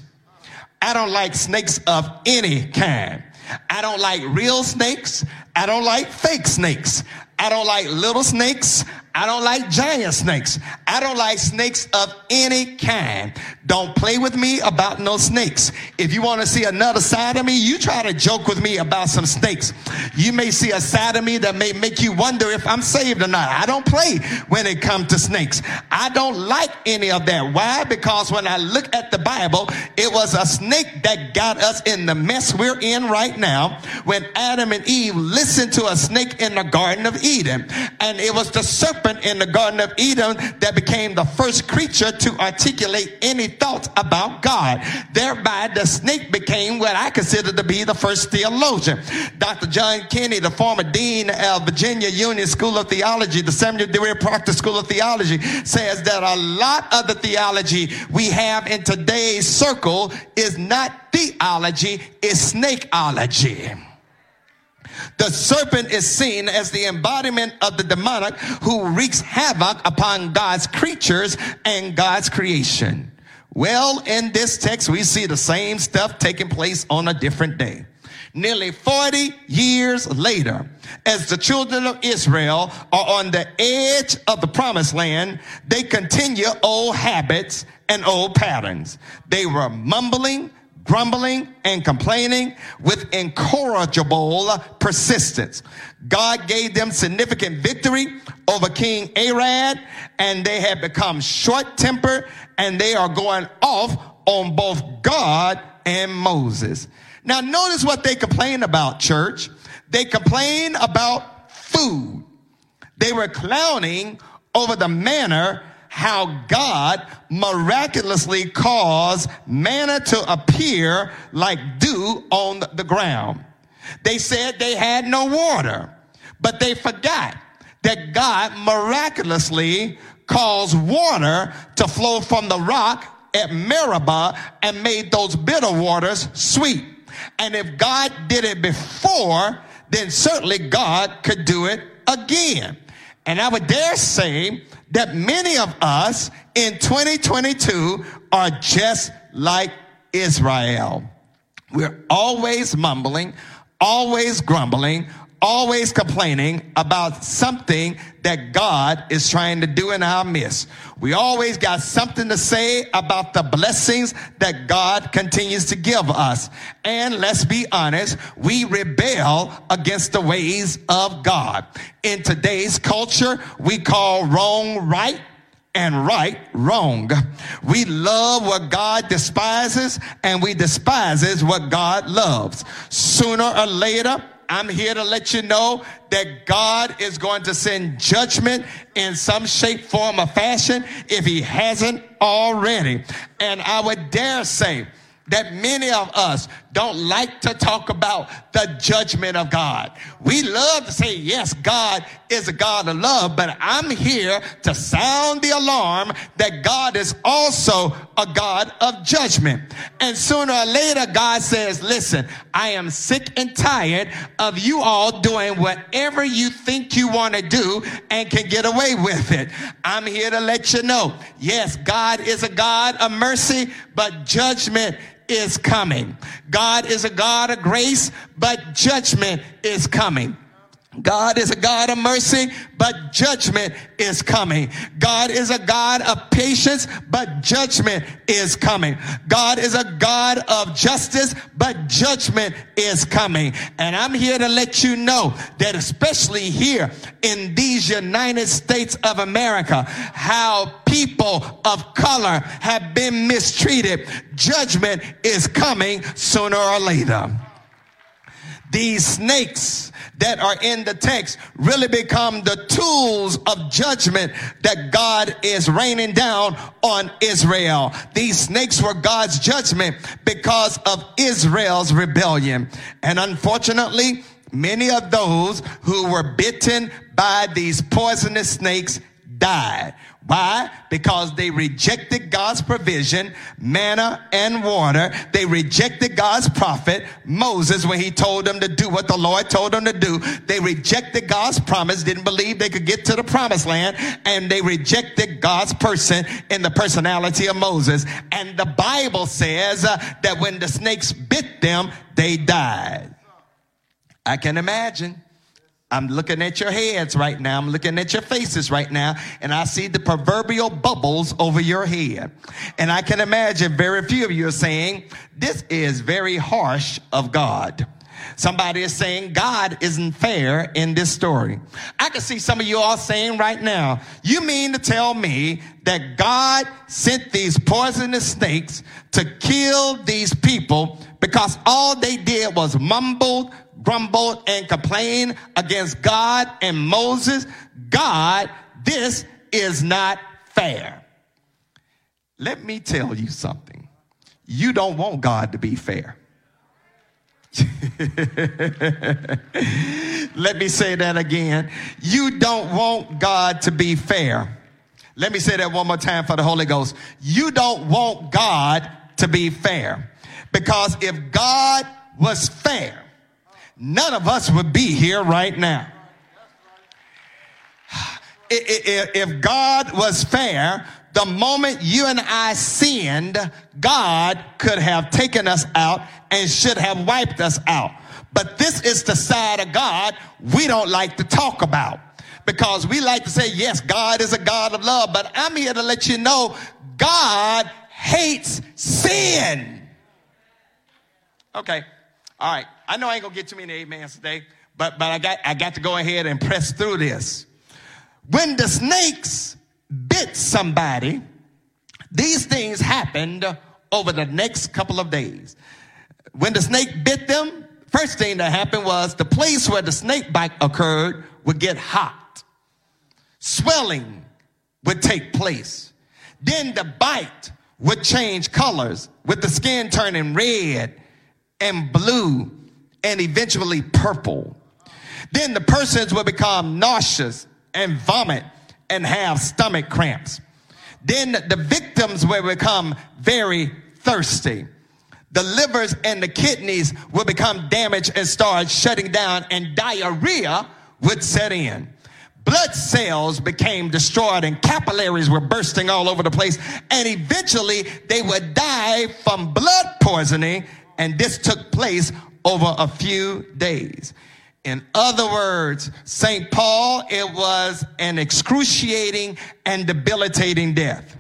Speaker 1: I don't like snakes of any kind. I don't like real snakes. I don't like fake snakes. I don't like little snakes. I don't like giant snakes. I don't like snakes of any kind. Don't play with me about no snakes. If you want to see another side of me, you try to joke with me about some snakes. You may see a side of me that may make you wonder if I'm saved or not. I don't play when it comes to snakes. I don't like any of that. Why? Because when I look at the Bible, it was a snake that got us in the mess we're in right now when Adam and Eve listened to a snake in the Garden of Eden. And it was the serpent serpent in the Garden of Eden that became the first creature to articulate any thoughts about God. Thereby, the snake became what I consider to be the first theologian. Dr. John Kinney, the former dean of Virginia Union School of Theology, the Samuel DeWitt Proctor School of Theology, says that a lot of the theology we have in today's circle is not theology, it's snakeology. The serpent is seen as the embodiment of the demonic who wreaks havoc upon God's creatures and God's creation. Well, in this text, we see the same stuff taking place on a different day. Nearly 40 years later, as the children of Israel are on the edge of the promised land, they continue old habits and old patterns. They were mumbling, grumbling and complaining with incorrigible persistence. God gave them significant victory over King Arad and they had become short tempered and they are going off on both God and Moses. Now notice what they complain about, church. They complain about food. They were clowning over the manner how God miraculously caused manna to appear like dew on the ground. They said they had no water, but they forgot that God miraculously caused water to flow from the rock at Meribah and made those bitter waters sweet. And if God did it before, then certainly God could do it again. And I would dare say that many of us in 2022 are just like Israel. We're always mumbling, always grumbling, always complaining about something that God is trying to do in our midst. We always got something to say about the blessings that God continues to give us. And let's be honest, we rebel against the ways of God. In today's culture, we call wrong right and right wrong. We love what God despises and we despises what God loves. Sooner or later, I'm here to let you know that God is going to send judgment in some shape, form, or fashion if he hasn't already. And I would dare say, that many of us don't like to talk about the judgment of God. We love to say, yes, God is a God of love, but I'm here to sound the alarm that God is also a God of judgment. And sooner or later, God says, listen, I am sick and tired of you all doing whatever you think you want to do and can get away with it. I'm here to let you know, yes, God is a God of mercy, but judgment is coming. God is a God of grace, but judgment is coming. God is a God of mercy, but judgment is coming. God is a God of patience, but judgment is coming. God is a God of justice, but judgment is coming. And I'm here to let you know that especially here in these United States of America, how people of color have been mistreated. Judgment is coming sooner or later. These snakes that are in the text really become the tools of judgment that God is raining down on Israel. These snakes were God's judgment because of Israel's rebellion. And unfortunately, many of those who were bitten by these poisonous snakes died. Why? Because they rejected God's provision, manna and water. They rejected God's prophet, Moses, when he told them to do what the Lord told them to do. They rejected God's promise, didn't believe they could get to the promised land, and they rejected God's person in the personality of Moses. And the Bible says uh, that when the snakes bit them, they died. I can imagine I'm looking at your heads right now. I'm looking at your faces right now, and I see the proverbial bubbles over your head. And I can imagine very few of you are saying, This is very harsh of God. Somebody is saying God isn't fair in this story. I can see some of you all saying right now, you mean to tell me that God sent these poisonous snakes to kill these people because all they did was mumble, grumble, and complain against God and Moses? God, this is not fair. Let me tell you something. You don't want God to be fair. <laughs> Let me say that again. You don't want God to be fair. Let me say that one more time for the Holy Ghost. You don't want God to be fair. Because if God was fair, none of us would be here right now. If God was fair, the moment you and I sinned, God could have taken us out and should have wiped us out. But this is the side of God we don't like to talk about because we like to say, yes, God is a God of love, but I'm here to let you know God hates sin. Okay. All right. I know I ain't gonna get too many amens today, but, but I got, I got to go ahead and press through this. When the snakes bit somebody, these things happened over the next couple of days. When the snake bit them, first thing that happened was the place where the snake bite occurred would get hot. Swelling would take place. Then the bite would change colors with the skin turning red and blue and eventually purple. Then the persons would become nauseous and vomit and have stomach cramps. Then the victims will become very thirsty. The livers and the kidneys will become damaged and start shutting down, and diarrhea would set in. Blood cells became destroyed, and capillaries were bursting all over the place, and eventually they would die from blood poisoning, and this took place over a few days. In other words, St. Paul, it was an excruciating and debilitating death.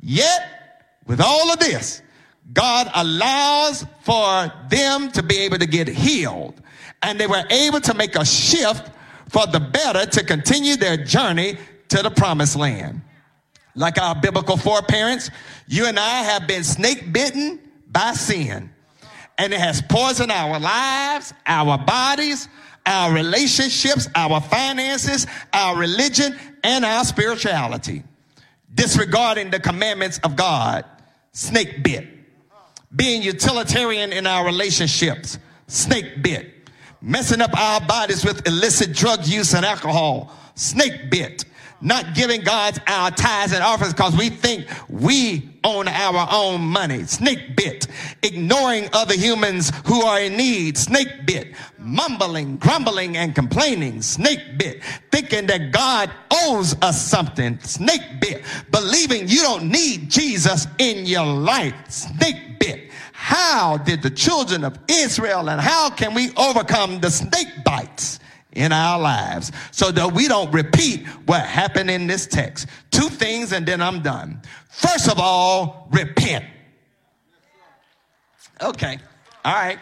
Speaker 1: Yet, with all of this, God allows for them to be able to get healed. And they were able to make a shift for the better to continue their journey to the promised land. Like our biblical foreparents, you and I have been snake bitten by sin. And it has poisoned our lives, our bodies, our relationships, our finances, our religion, and our spirituality. Disregarding the commandments of God, snake bit. Being utilitarian in our relationships, snake bit. Messing up our bodies with illicit drug use and alcohol, snake bit not giving God our tithes and offerings because we think we own our own money. Snake bit. Ignoring other humans who are in need. Snake bit. Mumbling, grumbling, and complaining. Snake bit. Thinking that God owes us something. Snake bit. Believing you don't need Jesus in your life. Snake bit. How did the children of Israel and how can we overcome the snake bites? In our lives so that we don't repeat what happened in this text. Two things and then I'm done. First of all, repent. Okay. All right.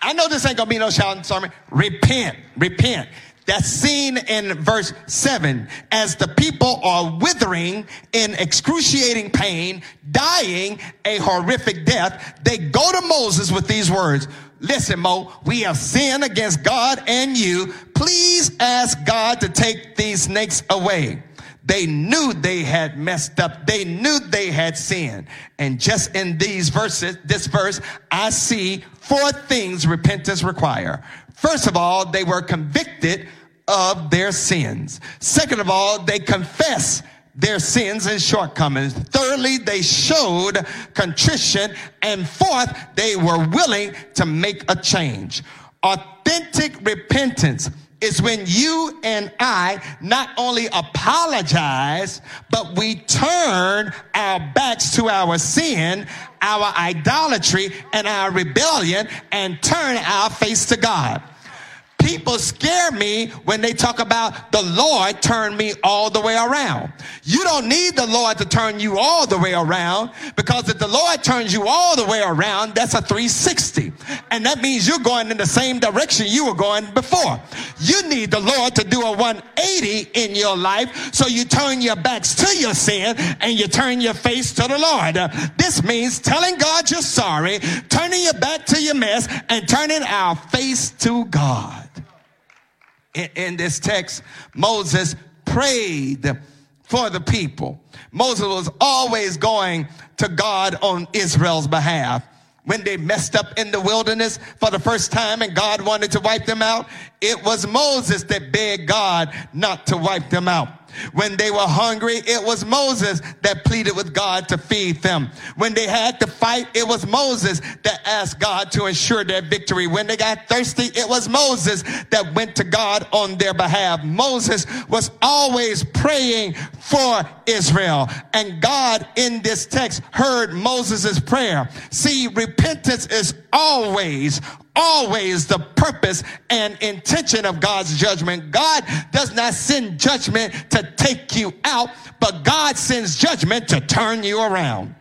Speaker 1: I know this ain't gonna be no shouting sermon. Repent, repent. That's seen in verse 7 as the people are withering in excruciating pain, dying a horrific death. They go to Moses with these words Listen, Mo, we have sinned against God and you. Please ask God to take these snakes away. They knew they had messed up. They knew they had sinned. And just in these verses, this verse, I see four things repentance require. First of all, they were convicted of their sins. Second of all, they confess their sins and shortcomings. Thirdly, they showed contrition. And fourth, they were willing to make a change. Authentic repentance is when you and I not only apologize, but we turn our backs to our sin, our idolatry, and our rebellion and turn our face to God. People scare me when they talk about the Lord turned me all the way around. You don't need the Lord to turn you all the way around because if the Lord turns you all the way around, that's a 360. And that means you're going in the same direction you were going before. You need the Lord to do a 180 in your life so you turn your backs to your sin and you turn your face to the Lord. This means telling God you're sorry, turning your back to your mess, and turning our face to God. In, this text, Moses prayed for the people. Moses was always going to God on Israel's behalf. When they messed up in the wilderness for the first time and God wanted to wipe them out, it was Moses that begged God not to wipe them out. When they were hungry, it was Moses that pleaded with God to feed them. When they had to fight, it was Moses that asked God to ensure their victory. When they got thirsty, it was Moses that went to God on their behalf. Moses was always praying for Israel. And God in this text heard Moses' prayer. See, repentance is always, always the purpose and intention of God's judgment. God does not send judgment to take you out, but God sends judgment to turn you around.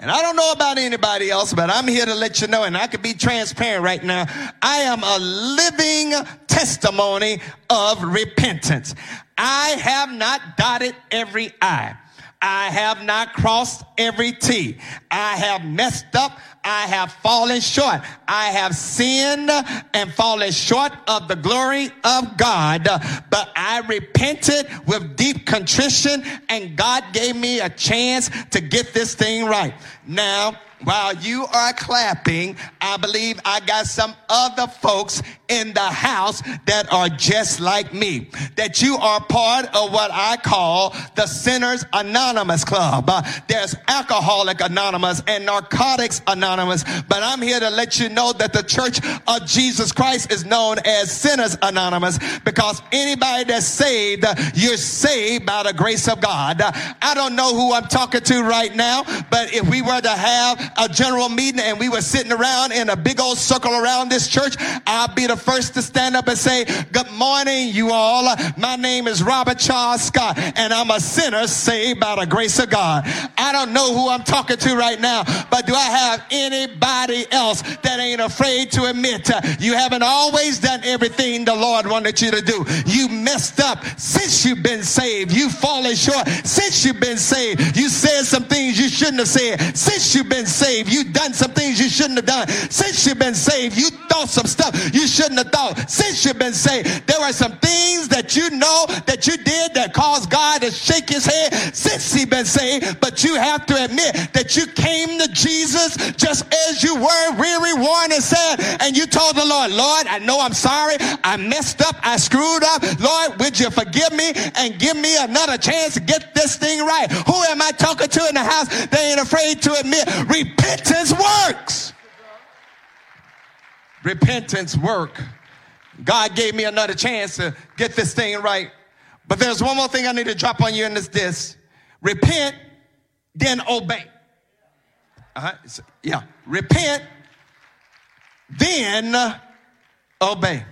Speaker 1: And I don't know about anybody else, but I'm here to let you know, and I can be transparent right now. I am a living testimony of repentance. I have not dotted every I. I have not crossed every T. I have messed up. I have fallen short. I have sinned and fallen short of the glory of God. But I repented with deep contrition and God gave me a chance to get this thing right. Now, while you are clapping, I believe I got some other folks in the house that are just like me. That you are part of what I call the Sinners Anonymous Club. Uh, there's Alcoholic Anonymous and Narcotics Anonymous, but I'm here to let you know that the Church of Jesus Christ is known as Sinners Anonymous because anybody that's saved, you're saved by the grace of God. I don't know who I'm talking to right now, but if we were to have a general meeting and we were sitting around in a big old circle around this church, I'll be the first to stand up and say, Good morning, you all. My name is Robert Charles Scott, and I'm a sinner saved by the grace of God. I don't know who I'm talking to right now, but do I have anybody else that ain't afraid to admit uh, you haven't always done everything the Lord wanted you to do? You messed up since you've been saved. You've fallen short since you've been saved. You said some things you shouldn't have said since you've been saved. You've done some things you shouldn't have done since you've been saved. You thought some stuff you shouldn't have thought since you've been saved. There are some things that you know that you did that caused God to shake his head since he's been saved. But you have to admit that you came to Jesus just as you were, weary, worn, and sad. And you told the Lord, Lord, I know I'm sorry. I messed up. I screwed up. Lord, would you forgive me and give me another chance to get this thing right? Who am I talking to in the house? They ain't afraid to admit repentance works. Repentance work. God gave me another chance to get this thing right. But there's one more thing I need to drop on you, and it's this repent, then obey. Uh-huh. Yeah. Repent, then obey.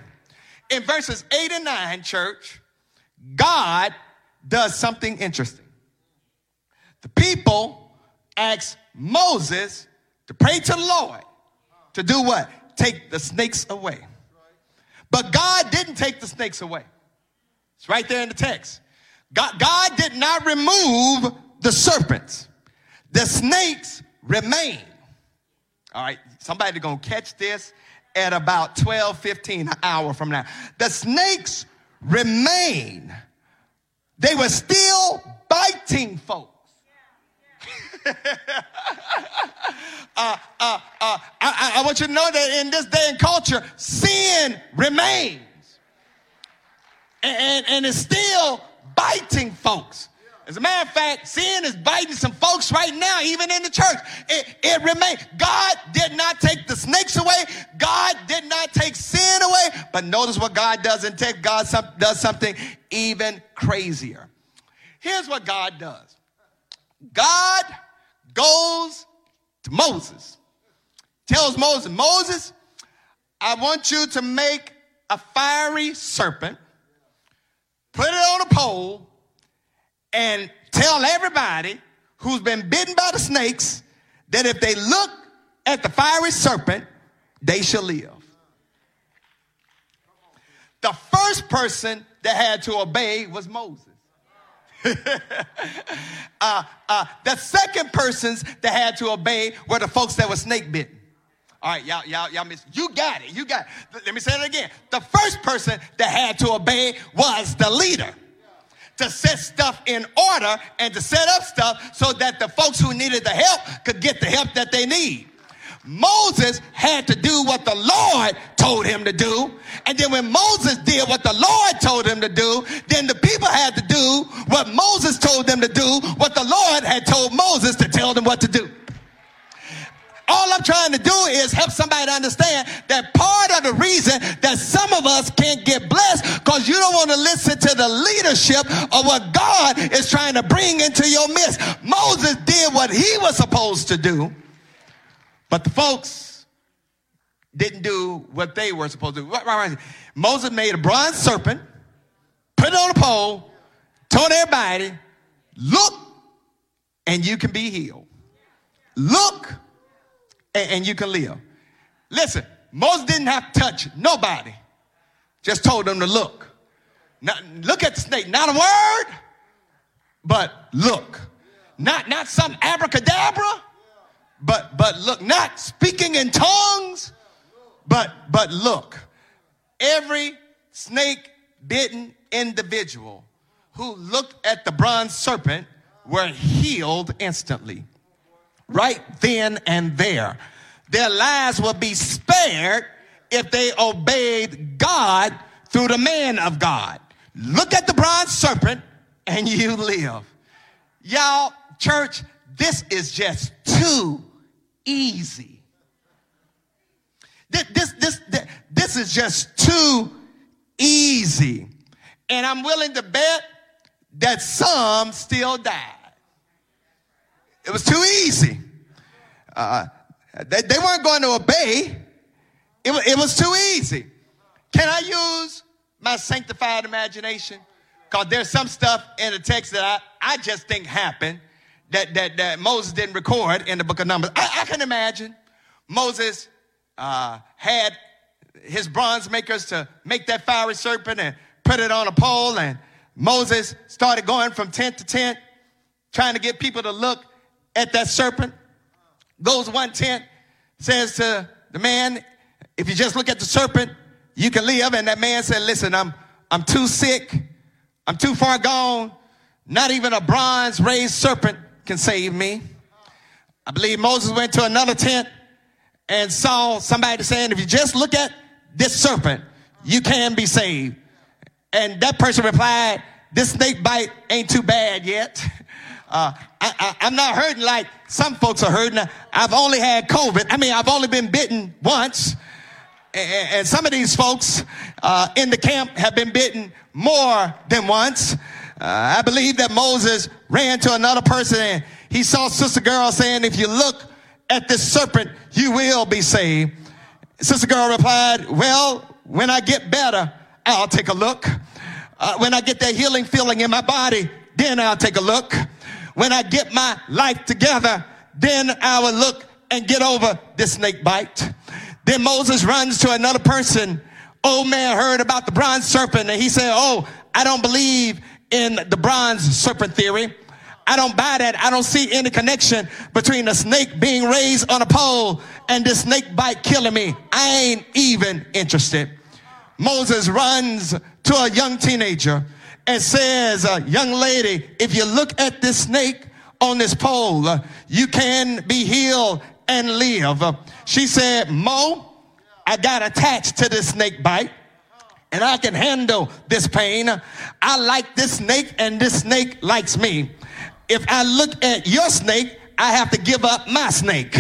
Speaker 1: In verses 8 and 9, church, God does something interesting. The people ask Moses to pray to the Lord to do what? Take the snakes away. But God didn't take the snakes away. It's right there in the text. God, God did not remove the serpents. The snakes remain. All right, somebody gonna catch this at about 12, 15, an hour from now. The snakes remain. They were still biting folks. <laughs> uh, uh, uh, I, I want you to know that in this day and culture, sin remains. And, and it's still biting folks. As a matter of fact, sin is biting some folks right now, even in the church. It, it remains. God did not take the snakes away. God did not take sin away. But notice what God does and take God some, does something even crazier. Here's what God does. God goes to Moses, tells Moses, Moses, I want you to make a fiery serpent, put it on a pole, and tell everybody who's been bitten by the snakes that if they look at the fiery serpent, they shall live. The first person that had to obey was Moses. <laughs> uh, uh, the second persons that had to obey were the folks that were snake bitten. All right, y'all, y'all, y'all miss. You got it. You got it. Let me say it again. The first person that had to obey was the leader to set stuff in order and to set up stuff so that the folks who needed the help could get the help that they need. Moses had to do what the Lord told him to do. And then when Moses did what the Lord told him to do, then the people had to do what Moses told them to do, what the Lord had told Moses to tell them what to do. All I'm trying to do is help somebody to understand that part of the reason that some of us can't get blessed because you don't want to listen to the leadership of what God is trying to bring into your midst. Moses did what he was supposed to do, but the folks didn't do what they were supposed to do. Moses made a bronze serpent, put it on a pole, told everybody, look, and you can be healed. Look, and, and you can live. Listen, Moses didn't have to touch nobody, just told them to look. Not, look at the snake, not a word, but look. Not, not some abracadabra, but, but look. Not speaking in tongues, but, but look. Every snake bitten individual who looked at the bronze serpent were healed instantly right then and there. Their lives will be spared if they obeyed God through the man of God. Look at the bronze serpent and <laughs> you live. Y'all, church, this is just too easy. This, this, this, this is just too easy. And I'm willing to bet that some still die. It was too easy. Uh, they, they, weren't going to obey. It, it was too easy. Can I use my sanctified imagination? Because there's some stuff in the text that I, I just think happened that, that, that Moses didn't record in the book of Numbers. I, I can imagine Moses uh, had his bronze makers to make that fiery serpent and put it on a pole, and Moses started going from tent to tent, trying to get people to look at that serpent, goes one tent, says to the man, if you just look at the serpent, you can live. And that man said, listen, I'm, I'm too sick. I'm too far gone. Not even a bronze raised serpent can save me. I believe Moses went to another tent and saw somebody saying, if you just look at this serpent, you can be saved. And that person replied, this snake bite ain't too bad yet. <laughs> Uh, I, am not hurting like some folks are hurting. I've only had COVID. I mean, I've only been bitten once. And, and some of these folks uh, in the camp have been bitten more than once. Uh, I believe that Moses ran to another person and he saw Sister Girl saying, if you look at this serpent, you will be saved. Sister Girl replied, well, when I get better, I'll take a look. Uh, when I get that healing feeling in my body, then I'll take a look. When I get my life together, then I will look and get over this snake bite. Then Moses runs to another person. Old man heard about the bronze serpent and he said, Oh, I don't believe in the bronze serpent theory. I don't buy that. I don't see any connection between a snake being raised on a pole and this snake bite killing me. I ain't even interested. Moses runs to a young teenager and says, uh, young lady, if you look at this snake on this pole, uh, you can be healed and live. She said, Mo, I got attached to this snake bite and I can handle this pain. I like this snake and this snake likes me. If I look at your snake, I have to give up my snake.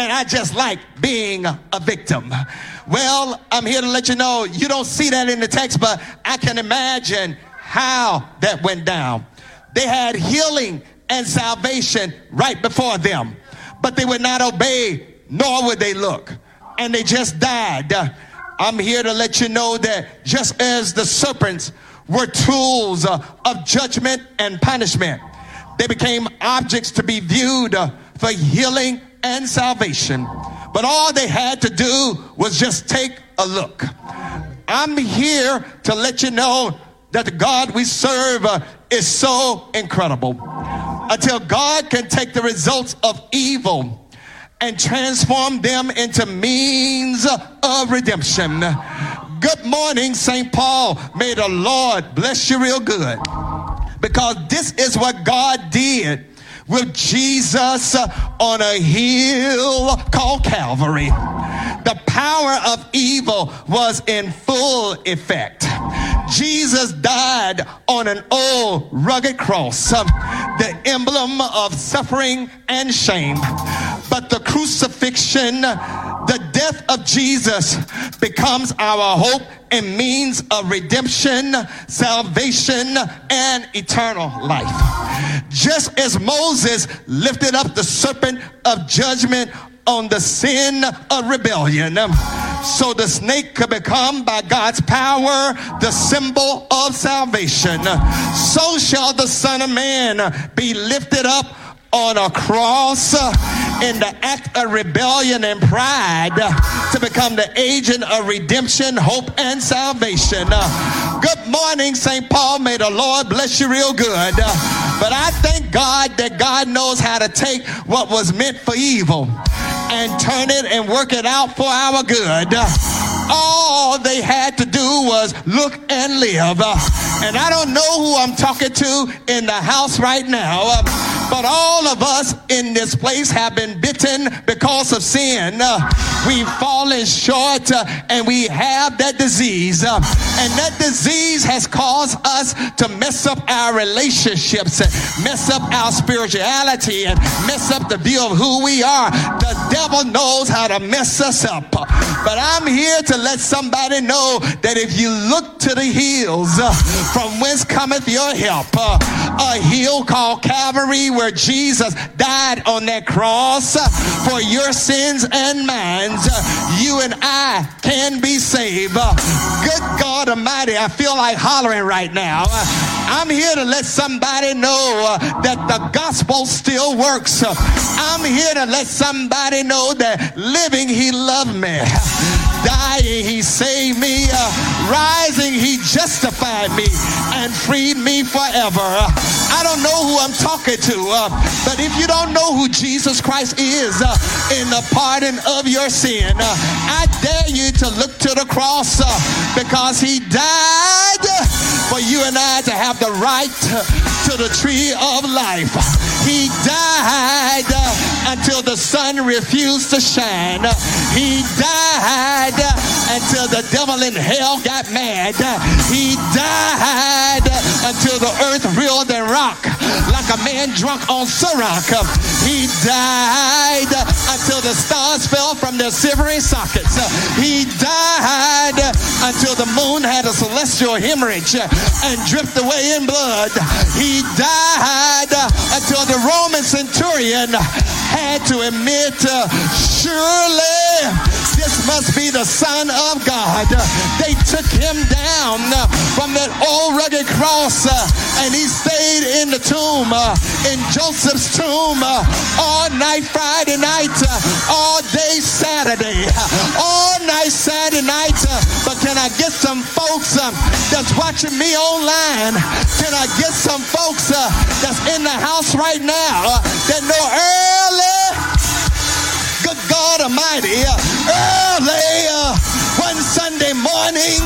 Speaker 1: And I just like being a victim. Well, I'm here to let you know you don't see that in the text, but I can imagine how that went down. They had healing and salvation right before them, but they would not obey, nor would they look. And they just died. I'm here to let you know that just as the serpents were tools of judgment and punishment, they became objects to be viewed for healing and salvation. But all they had to do was just take a look. I'm here to let you know that the God we serve uh, is so incredible. Until God can take the results of evil and transform them into means of redemption. Good morning, St. Paul. May the Lord bless you real good. Because this is what God did with Jesus on a hill called Calvary. The power of evil was in full effect. Jesus died on an old rugged cross, the emblem of suffering and shame. But the crucifixion, the death of Jesus becomes our hope and means of redemption, salvation, and eternal life. Just as Moses lifted up the serpent of judgment on the sin of rebellion. So the snake could become, by God's power, the symbol of salvation. So shall the Son of Man be lifted up on a cross in the act of rebellion and pride to become the agent of redemption, hope, and salvation. Good morning, St. Paul. May the Lord bless you real good. But I thank God that God knows how to take what was meant for evil and turn it and work it out for our good. All they had to do was look and live. And I don't know who I'm talking to in the house right now, but all of us in this place have been bitten because of sin. We've fallen short and we have that disease. And that disease has caused us to mess up our relationships and mess up our spirituality and mess up the view of who we are. The devil knows how to mess us up. But I'm here to let somebody know that if you look to the hills uh, from whence cometh your help, uh, a hill called Calvary where Jesus died on that cross uh, for your sins and mine, you and I can be saved. Good God Almighty, I feel like hollering right now. I'm here to let somebody know that the gospel still works. I'm here to let somebody know that living, he loved me. Dying, he saved me. Uh, rising, he justified me and freed me forever. I don't know who I'm talking to, uh, but if you don't know who Jesus Christ is uh, in the pardon of your sin, uh, I dare you to look to the cross uh, because he died for you and I to have the right to the tree of life. He died until the sun refused to shine. He died until the devil in hell got mad. He died until the earth reeled and rocked like a man drunk on Ciroc. He died until the stars fell from their silvery sockets. He died until the moon had a celestial hemorrhage and dripped away in blood. He died until the Roman centurion had to admit, surely this must be the Son of God. They took him down from that old rugged cross and he stayed in the tomb, in Joseph's tomb, all night Friday night, all day Saturday, all night Saturday night. But can I get some folks um, that's watching me online? Can I get some folks uh, that's in the house right now uh, that know early? Good God Almighty, uh, early one Sunday morning,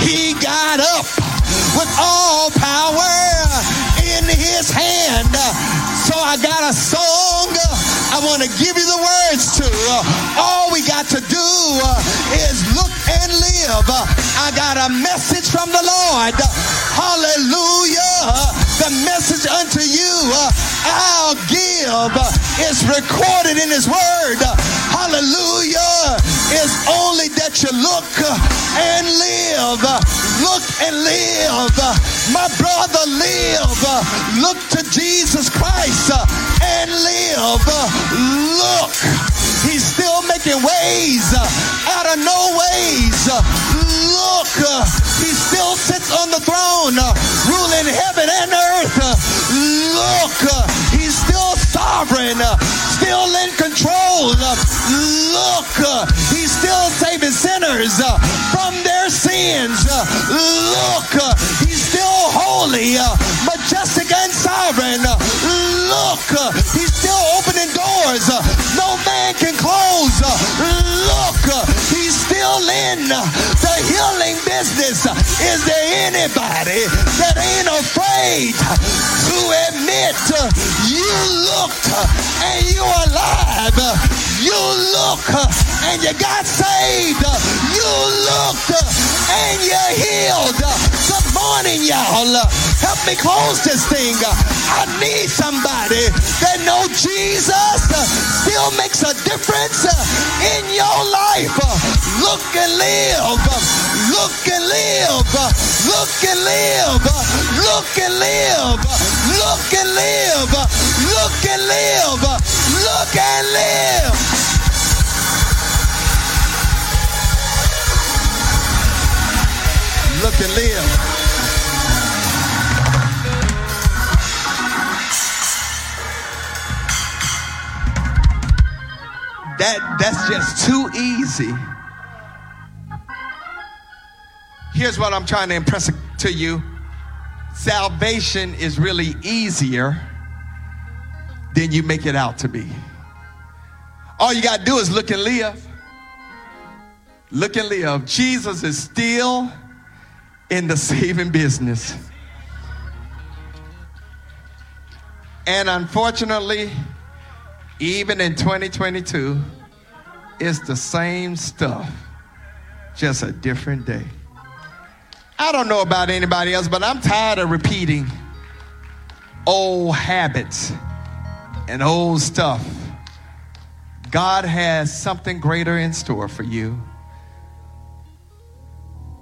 Speaker 1: he got up with all power in his hand. So I got a song I want to give you the words to. Uh, all we got to do uh, is look and live. Uh, I got a message from the Lord. Hallelujah. The message unto you I'll give is recorded in his word. Hallelujah. It's only that you look and live. Look and live. My brother, live. Look to Jesus Christ and live. Look. He's still making ways out of no ways. Look, uh, he still sits on the throne, uh, ruling heaven and earth. Uh, look, uh, he's still sovereign, uh, still in control. Uh, look, uh, he's still saving sinners uh, from their sins. Uh, look, uh, he's still holy, uh, majestic, and sovereign. Look, he's still opening doors no man can close. Look, he's still in the healing business. Is there anybody that ain't afraid to admit you looked and you are alive? You look and you got saved. You looked and you're healed. Morning, y'all. Help me close this thing. I need somebody that know Jesus still makes a difference in your life. Look and live. Look and live. Look and live. Look and live. Look and live. Look and live. Look and live. Look and live. That that's just too easy. Here's what I'm trying to impress to you. Salvation is really easier than you make it out to be. All you got to do is look and live. Look and live. Jesus is still in the <laughs> saving business. And unfortunately, even in 2022, it's the same stuff, just a different day. I don't know about anybody else, but I'm tired of repeating old habits and old stuff. God has something greater in store for you.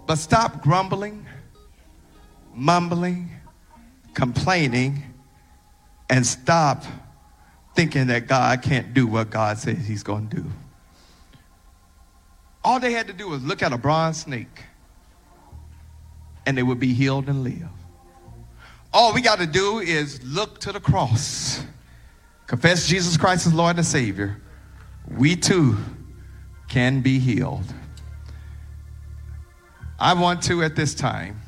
Speaker 1: But stop grumbling, mumbling, complaining, and stop thinking that God can't do what God says He's going to do. All they had to do was look at a bronze snake and they would be healed and live. All we got to do is look to the cross, confess Jesus Christ as Lord and Savior. We too can be healed. I want to at this time,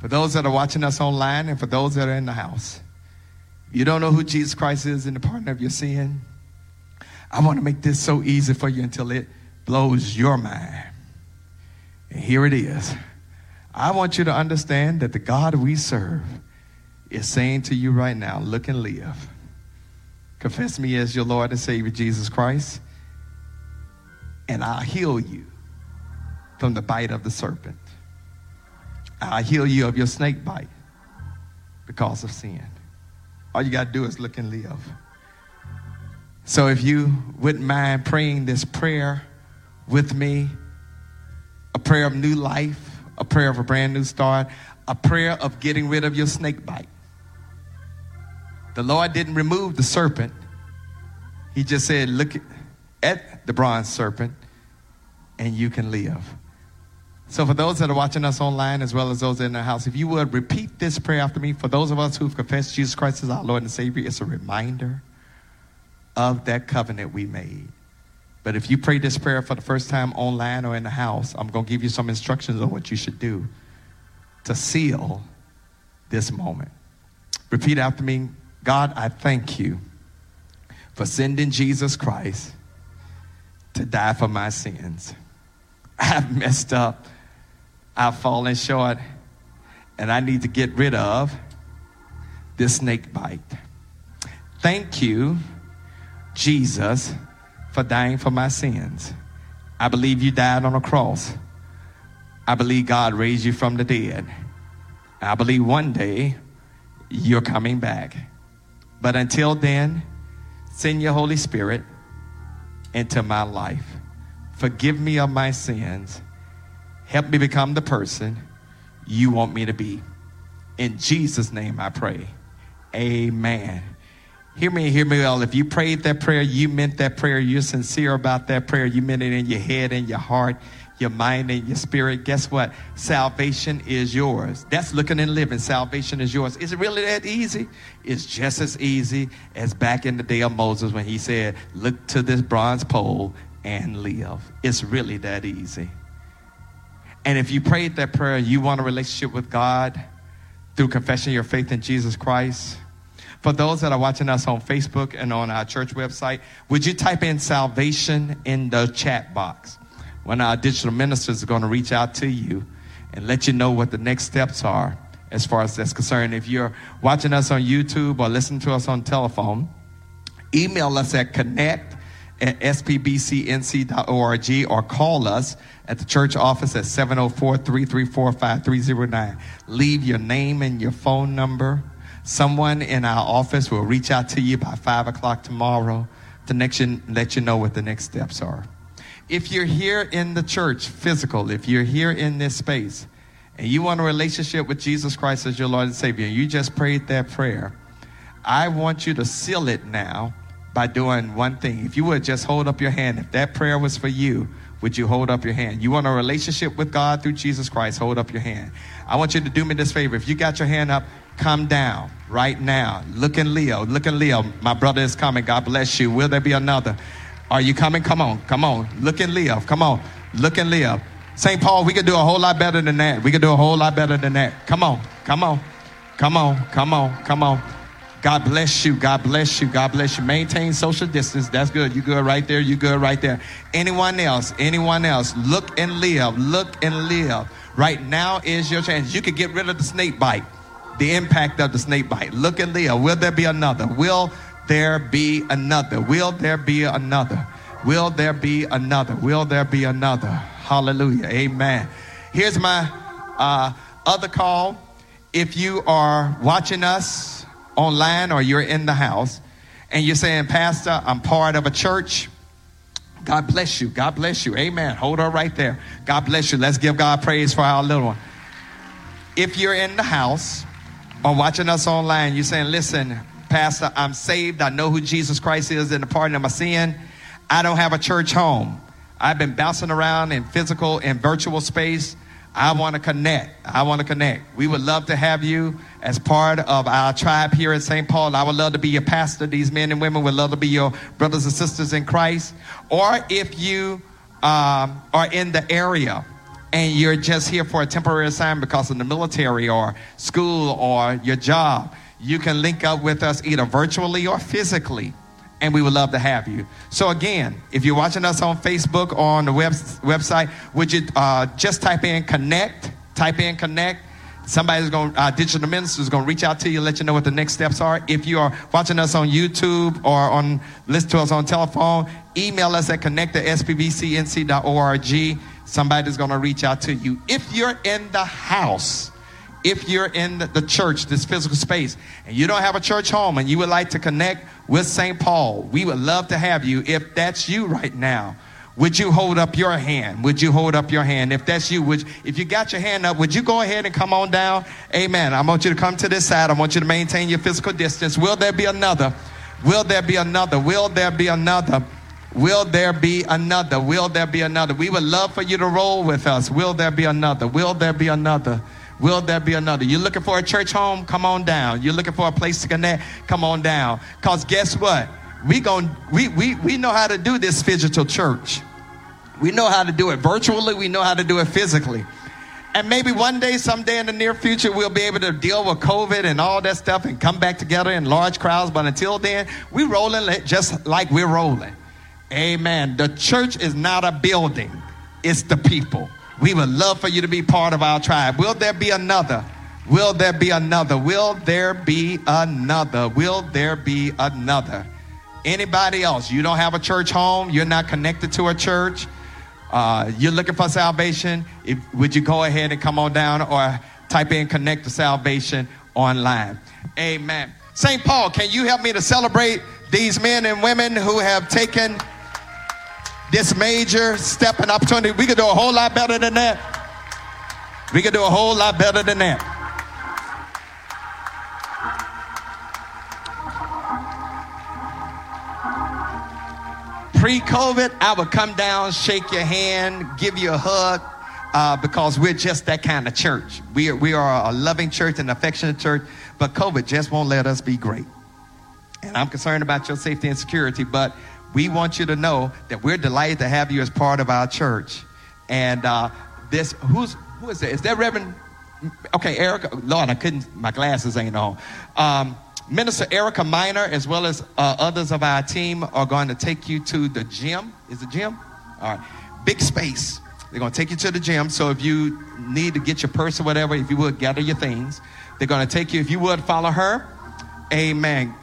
Speaker 1: for those that are watching us online and for those that are in the house, you don't know who Jesus Christ is in the pardon of your sin. I want to make this so easy for you until it blows your mind. And here it is. I want you to understand that the God we serve is saying to you right now, look and live. Confess me as your Lord and Savior, Jesus Christ, and I'll heal you from the bite of the serpent. I'll heal you of your snake bite because of sin. All you got to do is look and live. So if you wouldn't mind praying this prayer with me, a prayer of new life, a prayer of a brand new start, a prayer of getting rid of your snake bite. The Lord didn't remove the serpent. He just said, look at the bronze serpent and you can live. So, for those that are watching us online as well as those in the house, if you would repeat this prayer after me, for those of us who've confessed Jesus Christ as our Lord and Savior, it's a reminder of that covenant we made. But if you pray this prayer for the first time online or in the house, I'm going to give you some instructions on what you should do to seal this moment. Repeat after me God, I thank you for sending Jesus Christ to die for my sins. <laughs> I've messed up. I've fallen short, and I need to get rid of this snake bite. Thank you, Jesus, for dying for my sins. I believe you died on a cross. I believe God raised you from the dead. I believe one day you're coming back. But until then, send your Holy Spirit into my life. Forgive me of my sins. Help me become the person you want me to be. In Jesus' name I pray. Amen. Hear me, hear me well. If you prayed that prayer, you meant that prayer, you're sincere about that prayer, you meant it in your head and your heart, your mind, and your spirit. Guess what? Salvation is yours. That's looking and living. Salvation is yours. Is it really that easy? It's just as easy as back in the day of Moses when he said, Look to this bronze pole and live. It's really that easy. And if you prayed that prayer, and you want a relationship with God through confessing your faith in Jesus Christ. For those that are watching us on Facebook and on our church website, would you type in salvation in the chat box? One of our digital ministers is going to reach out to you and let you know what the next steps are as far as that's concerned. If you're watching us on YouTube or listening to us on telephone, email us at connect at spbcnc.org or call us at the church office at 704-334-5309. Leave your name and your phone number. Someone in our office will reach out to you by 5 o'clock tomorrow to next let you know what the next steps are. If you're here in the church, physical, if you're here in this space, and you want a relationship with Jesus Christ as your Lord and Savior, and you just prayed that prayer, I want you to seal it now by doing one thing. If you would just hold up your hand, if that prayer was for you, would you hold up your hand? You want a relationship with God through Jesus Christ, hold up your hand. I want you to do me this favor. If you got your hand up, come down right now. Look in Leo. Look in Leo. My brother is coming. God bless you. Will there be another? Are you coming? Come on. Come on. Look in Leo. Come on. Look in Leo. St. Paul, we could do a whole lot better than that. We could do a whole lot better than that. Come on. Come on. Come on. Come on. Come on. God bless you. God bless you. God bless you. Maintain social distance. That's good. You good right there. You good right there. Anyone else? Anyone else? Look and live. Look and live. Right now is your chance. You could get rid of the snake bite, the impact of the snake bite. Look and live. Will there be another? Will there be another? Will there be another? Will there be another? Will there be another? Hallelujah. Amen. Here's my uh, other call. If you are watching us, online or you're in the house and you're saying, Pastor, I'm part of a church. God bless you. God bless you. Amen. Hold her right there. God bless you. Let's give God praise for our little one. If you're in the house or watching us online, you're saying, Listen, Pastor, I'm saved. I know who Jesus Christ is in the pardon of my sin. I don't have a church home. I've been bouncing around in physical and virtual space. I want to connect. I want to connect. We would love to have you as part of our tribe here at St. Paul. I would love to be your pastor. These men and women would love to be your brothers and sisters in Christ. Or if you um, are in the area and you're just here for a temporary assignment because of the military or school or your job, you can link up with us either virtually or physically and we would love to have you. So again, if you're watching us on Facebook or on the web, website, would you uh, just type in connect? Type in connect. Somebody's going, uh, digital minister is going to reach out to you, let you know what the next steps are. If you are watching us on YouTube or on listen to us on telephone, email us at connect at spbcnc.org. Somebody's going to reach out to you. If you're in the house, if you're in the church, this physical space, and you don't have a church home and you would like to connect with St. Paul, we would love to have you. If that's you right now, would you hold up your hand? Would you hold up your hand? If that's you, would if you got your hand up, would you go ahead and come on down? Amen. I want you to come to this side. I want you to maintain your physical distance. Will there be another? Will there be another? Will there be another? Will there be another? Will there be another? We would love for you to roll with us. Will there be another? Will there be another? Will there be another? You're looking for a church home? Come on down. You're looking for a place to connect? Come on down. Because guess what? We, gon' we, we, we know how to do this physical church. We know how to do it virtually. We know how to do it physically. And maybe one day, someday in the near future, we'll be able to deal with COVID and all that stuff and come back together in large crowds. But until then, we're rolling just like we're rolling. Amen. The church is not a building, it's the people. We would love for you to be part of our tribe. Will there be another? Will there be another? Will there be another? Will there be another? Anybody else? You don't have a church home, you're not connected to a church, uh, you're looking for salvation. If, would you go ahead and come on down or type in connect to salvation online? Amen. St. Paul, can you help me to celebrate these men and women who have taken this major step and opportunity. We could do a whole lot better than that. We could do a whole lot better than that. Pre-COVID, I would come down, shake your hand, give you a hug, uh, because we're just that kind of church. We are, we are a loving church, an affectionate church, but COVID just won't let us be great. And I'm concerned about your safety and security, but we want you to know that we're delighted to have you as part of our church. And uh, this, who's who is that? Is that Reverend? Okay, Erica. Lord, I couldn't. My glasses ain't on. Um, Minister Erica Miner, as well as uh, others of our team, are going to take you to the gym. Is the gym? All right. Big space. They're going to take you to the gym. So if you need to get your purse or whatever, if you would gather your things, they're going to take you. If you would follow her, Amen.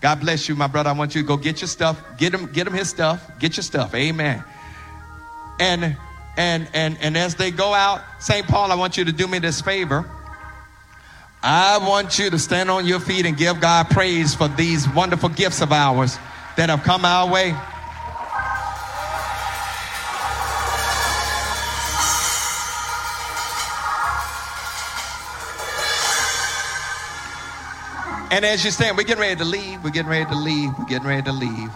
Speaker 1: God bless you, my brother. I want you to go get your stuff. Get him, get him his stuff. Get your stuff. Amen. And and and and as they go out, St. Paul, I want you to do me this favor. I want you to stand on your feet and give God praise for these wonderful gifts of ours that have come our way. And as you stand, we're getting ready to leave. We're getting ready to leave. We're getting ready to leave.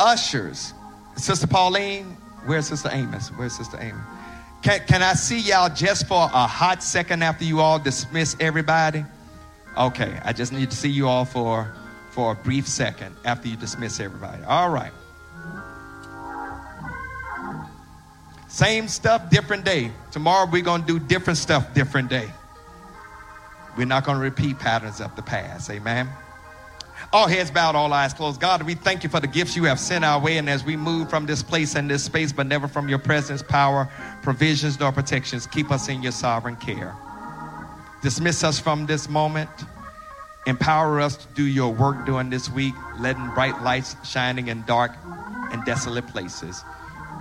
Speaker 1: Ushers, Sister Pauline, where's Sister Amos? Where's Sister Amos? Can, can I see y'all just for a hot second after you all dismiss everybody? Okay, I just need to see you all for, for a brief second after you dismiss everybody. All right. Same stuff, different day. Tomorrow we're going to do different stuff, different day. We're not going to repeat patterns of the past. Amen. All heads bowed, all eyes closed. God, we thank you for the gifts you have sent our way. And as we move from this place and this space, but never from your presence, power, provisions, nor protections, keep us in your sovereign care. Dismiss us from this moment. Empower us to do your work during this week, letting bright lights shining in dark and desolate places.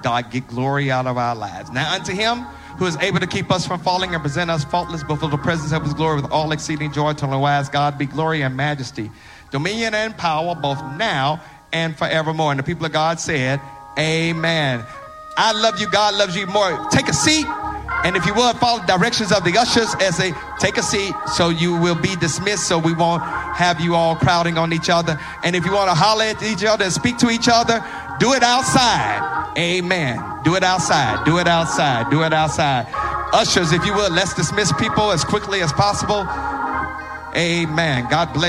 Speaker 1: God, get glory out of our lives. Now, unto him who is able to keep us from falling and present us faultless before the presence of his glory with all exceeding joy to the wise God be glory and majesty, dominion and power both now and forevermore. And the people of God said, Amen. I love you. God loves you more. Take a seat. And if you would, follow the directions of the ushers as they take a seat so you will be dismissed so we won't have you all crowding on each other. And if you want to holler at each other and speak to each other, do it outside. Amen. Do it outside. Do it outside. Do it outside. Ushers, if you would, let's dismiss people as quickly as possible. Amen. God bless.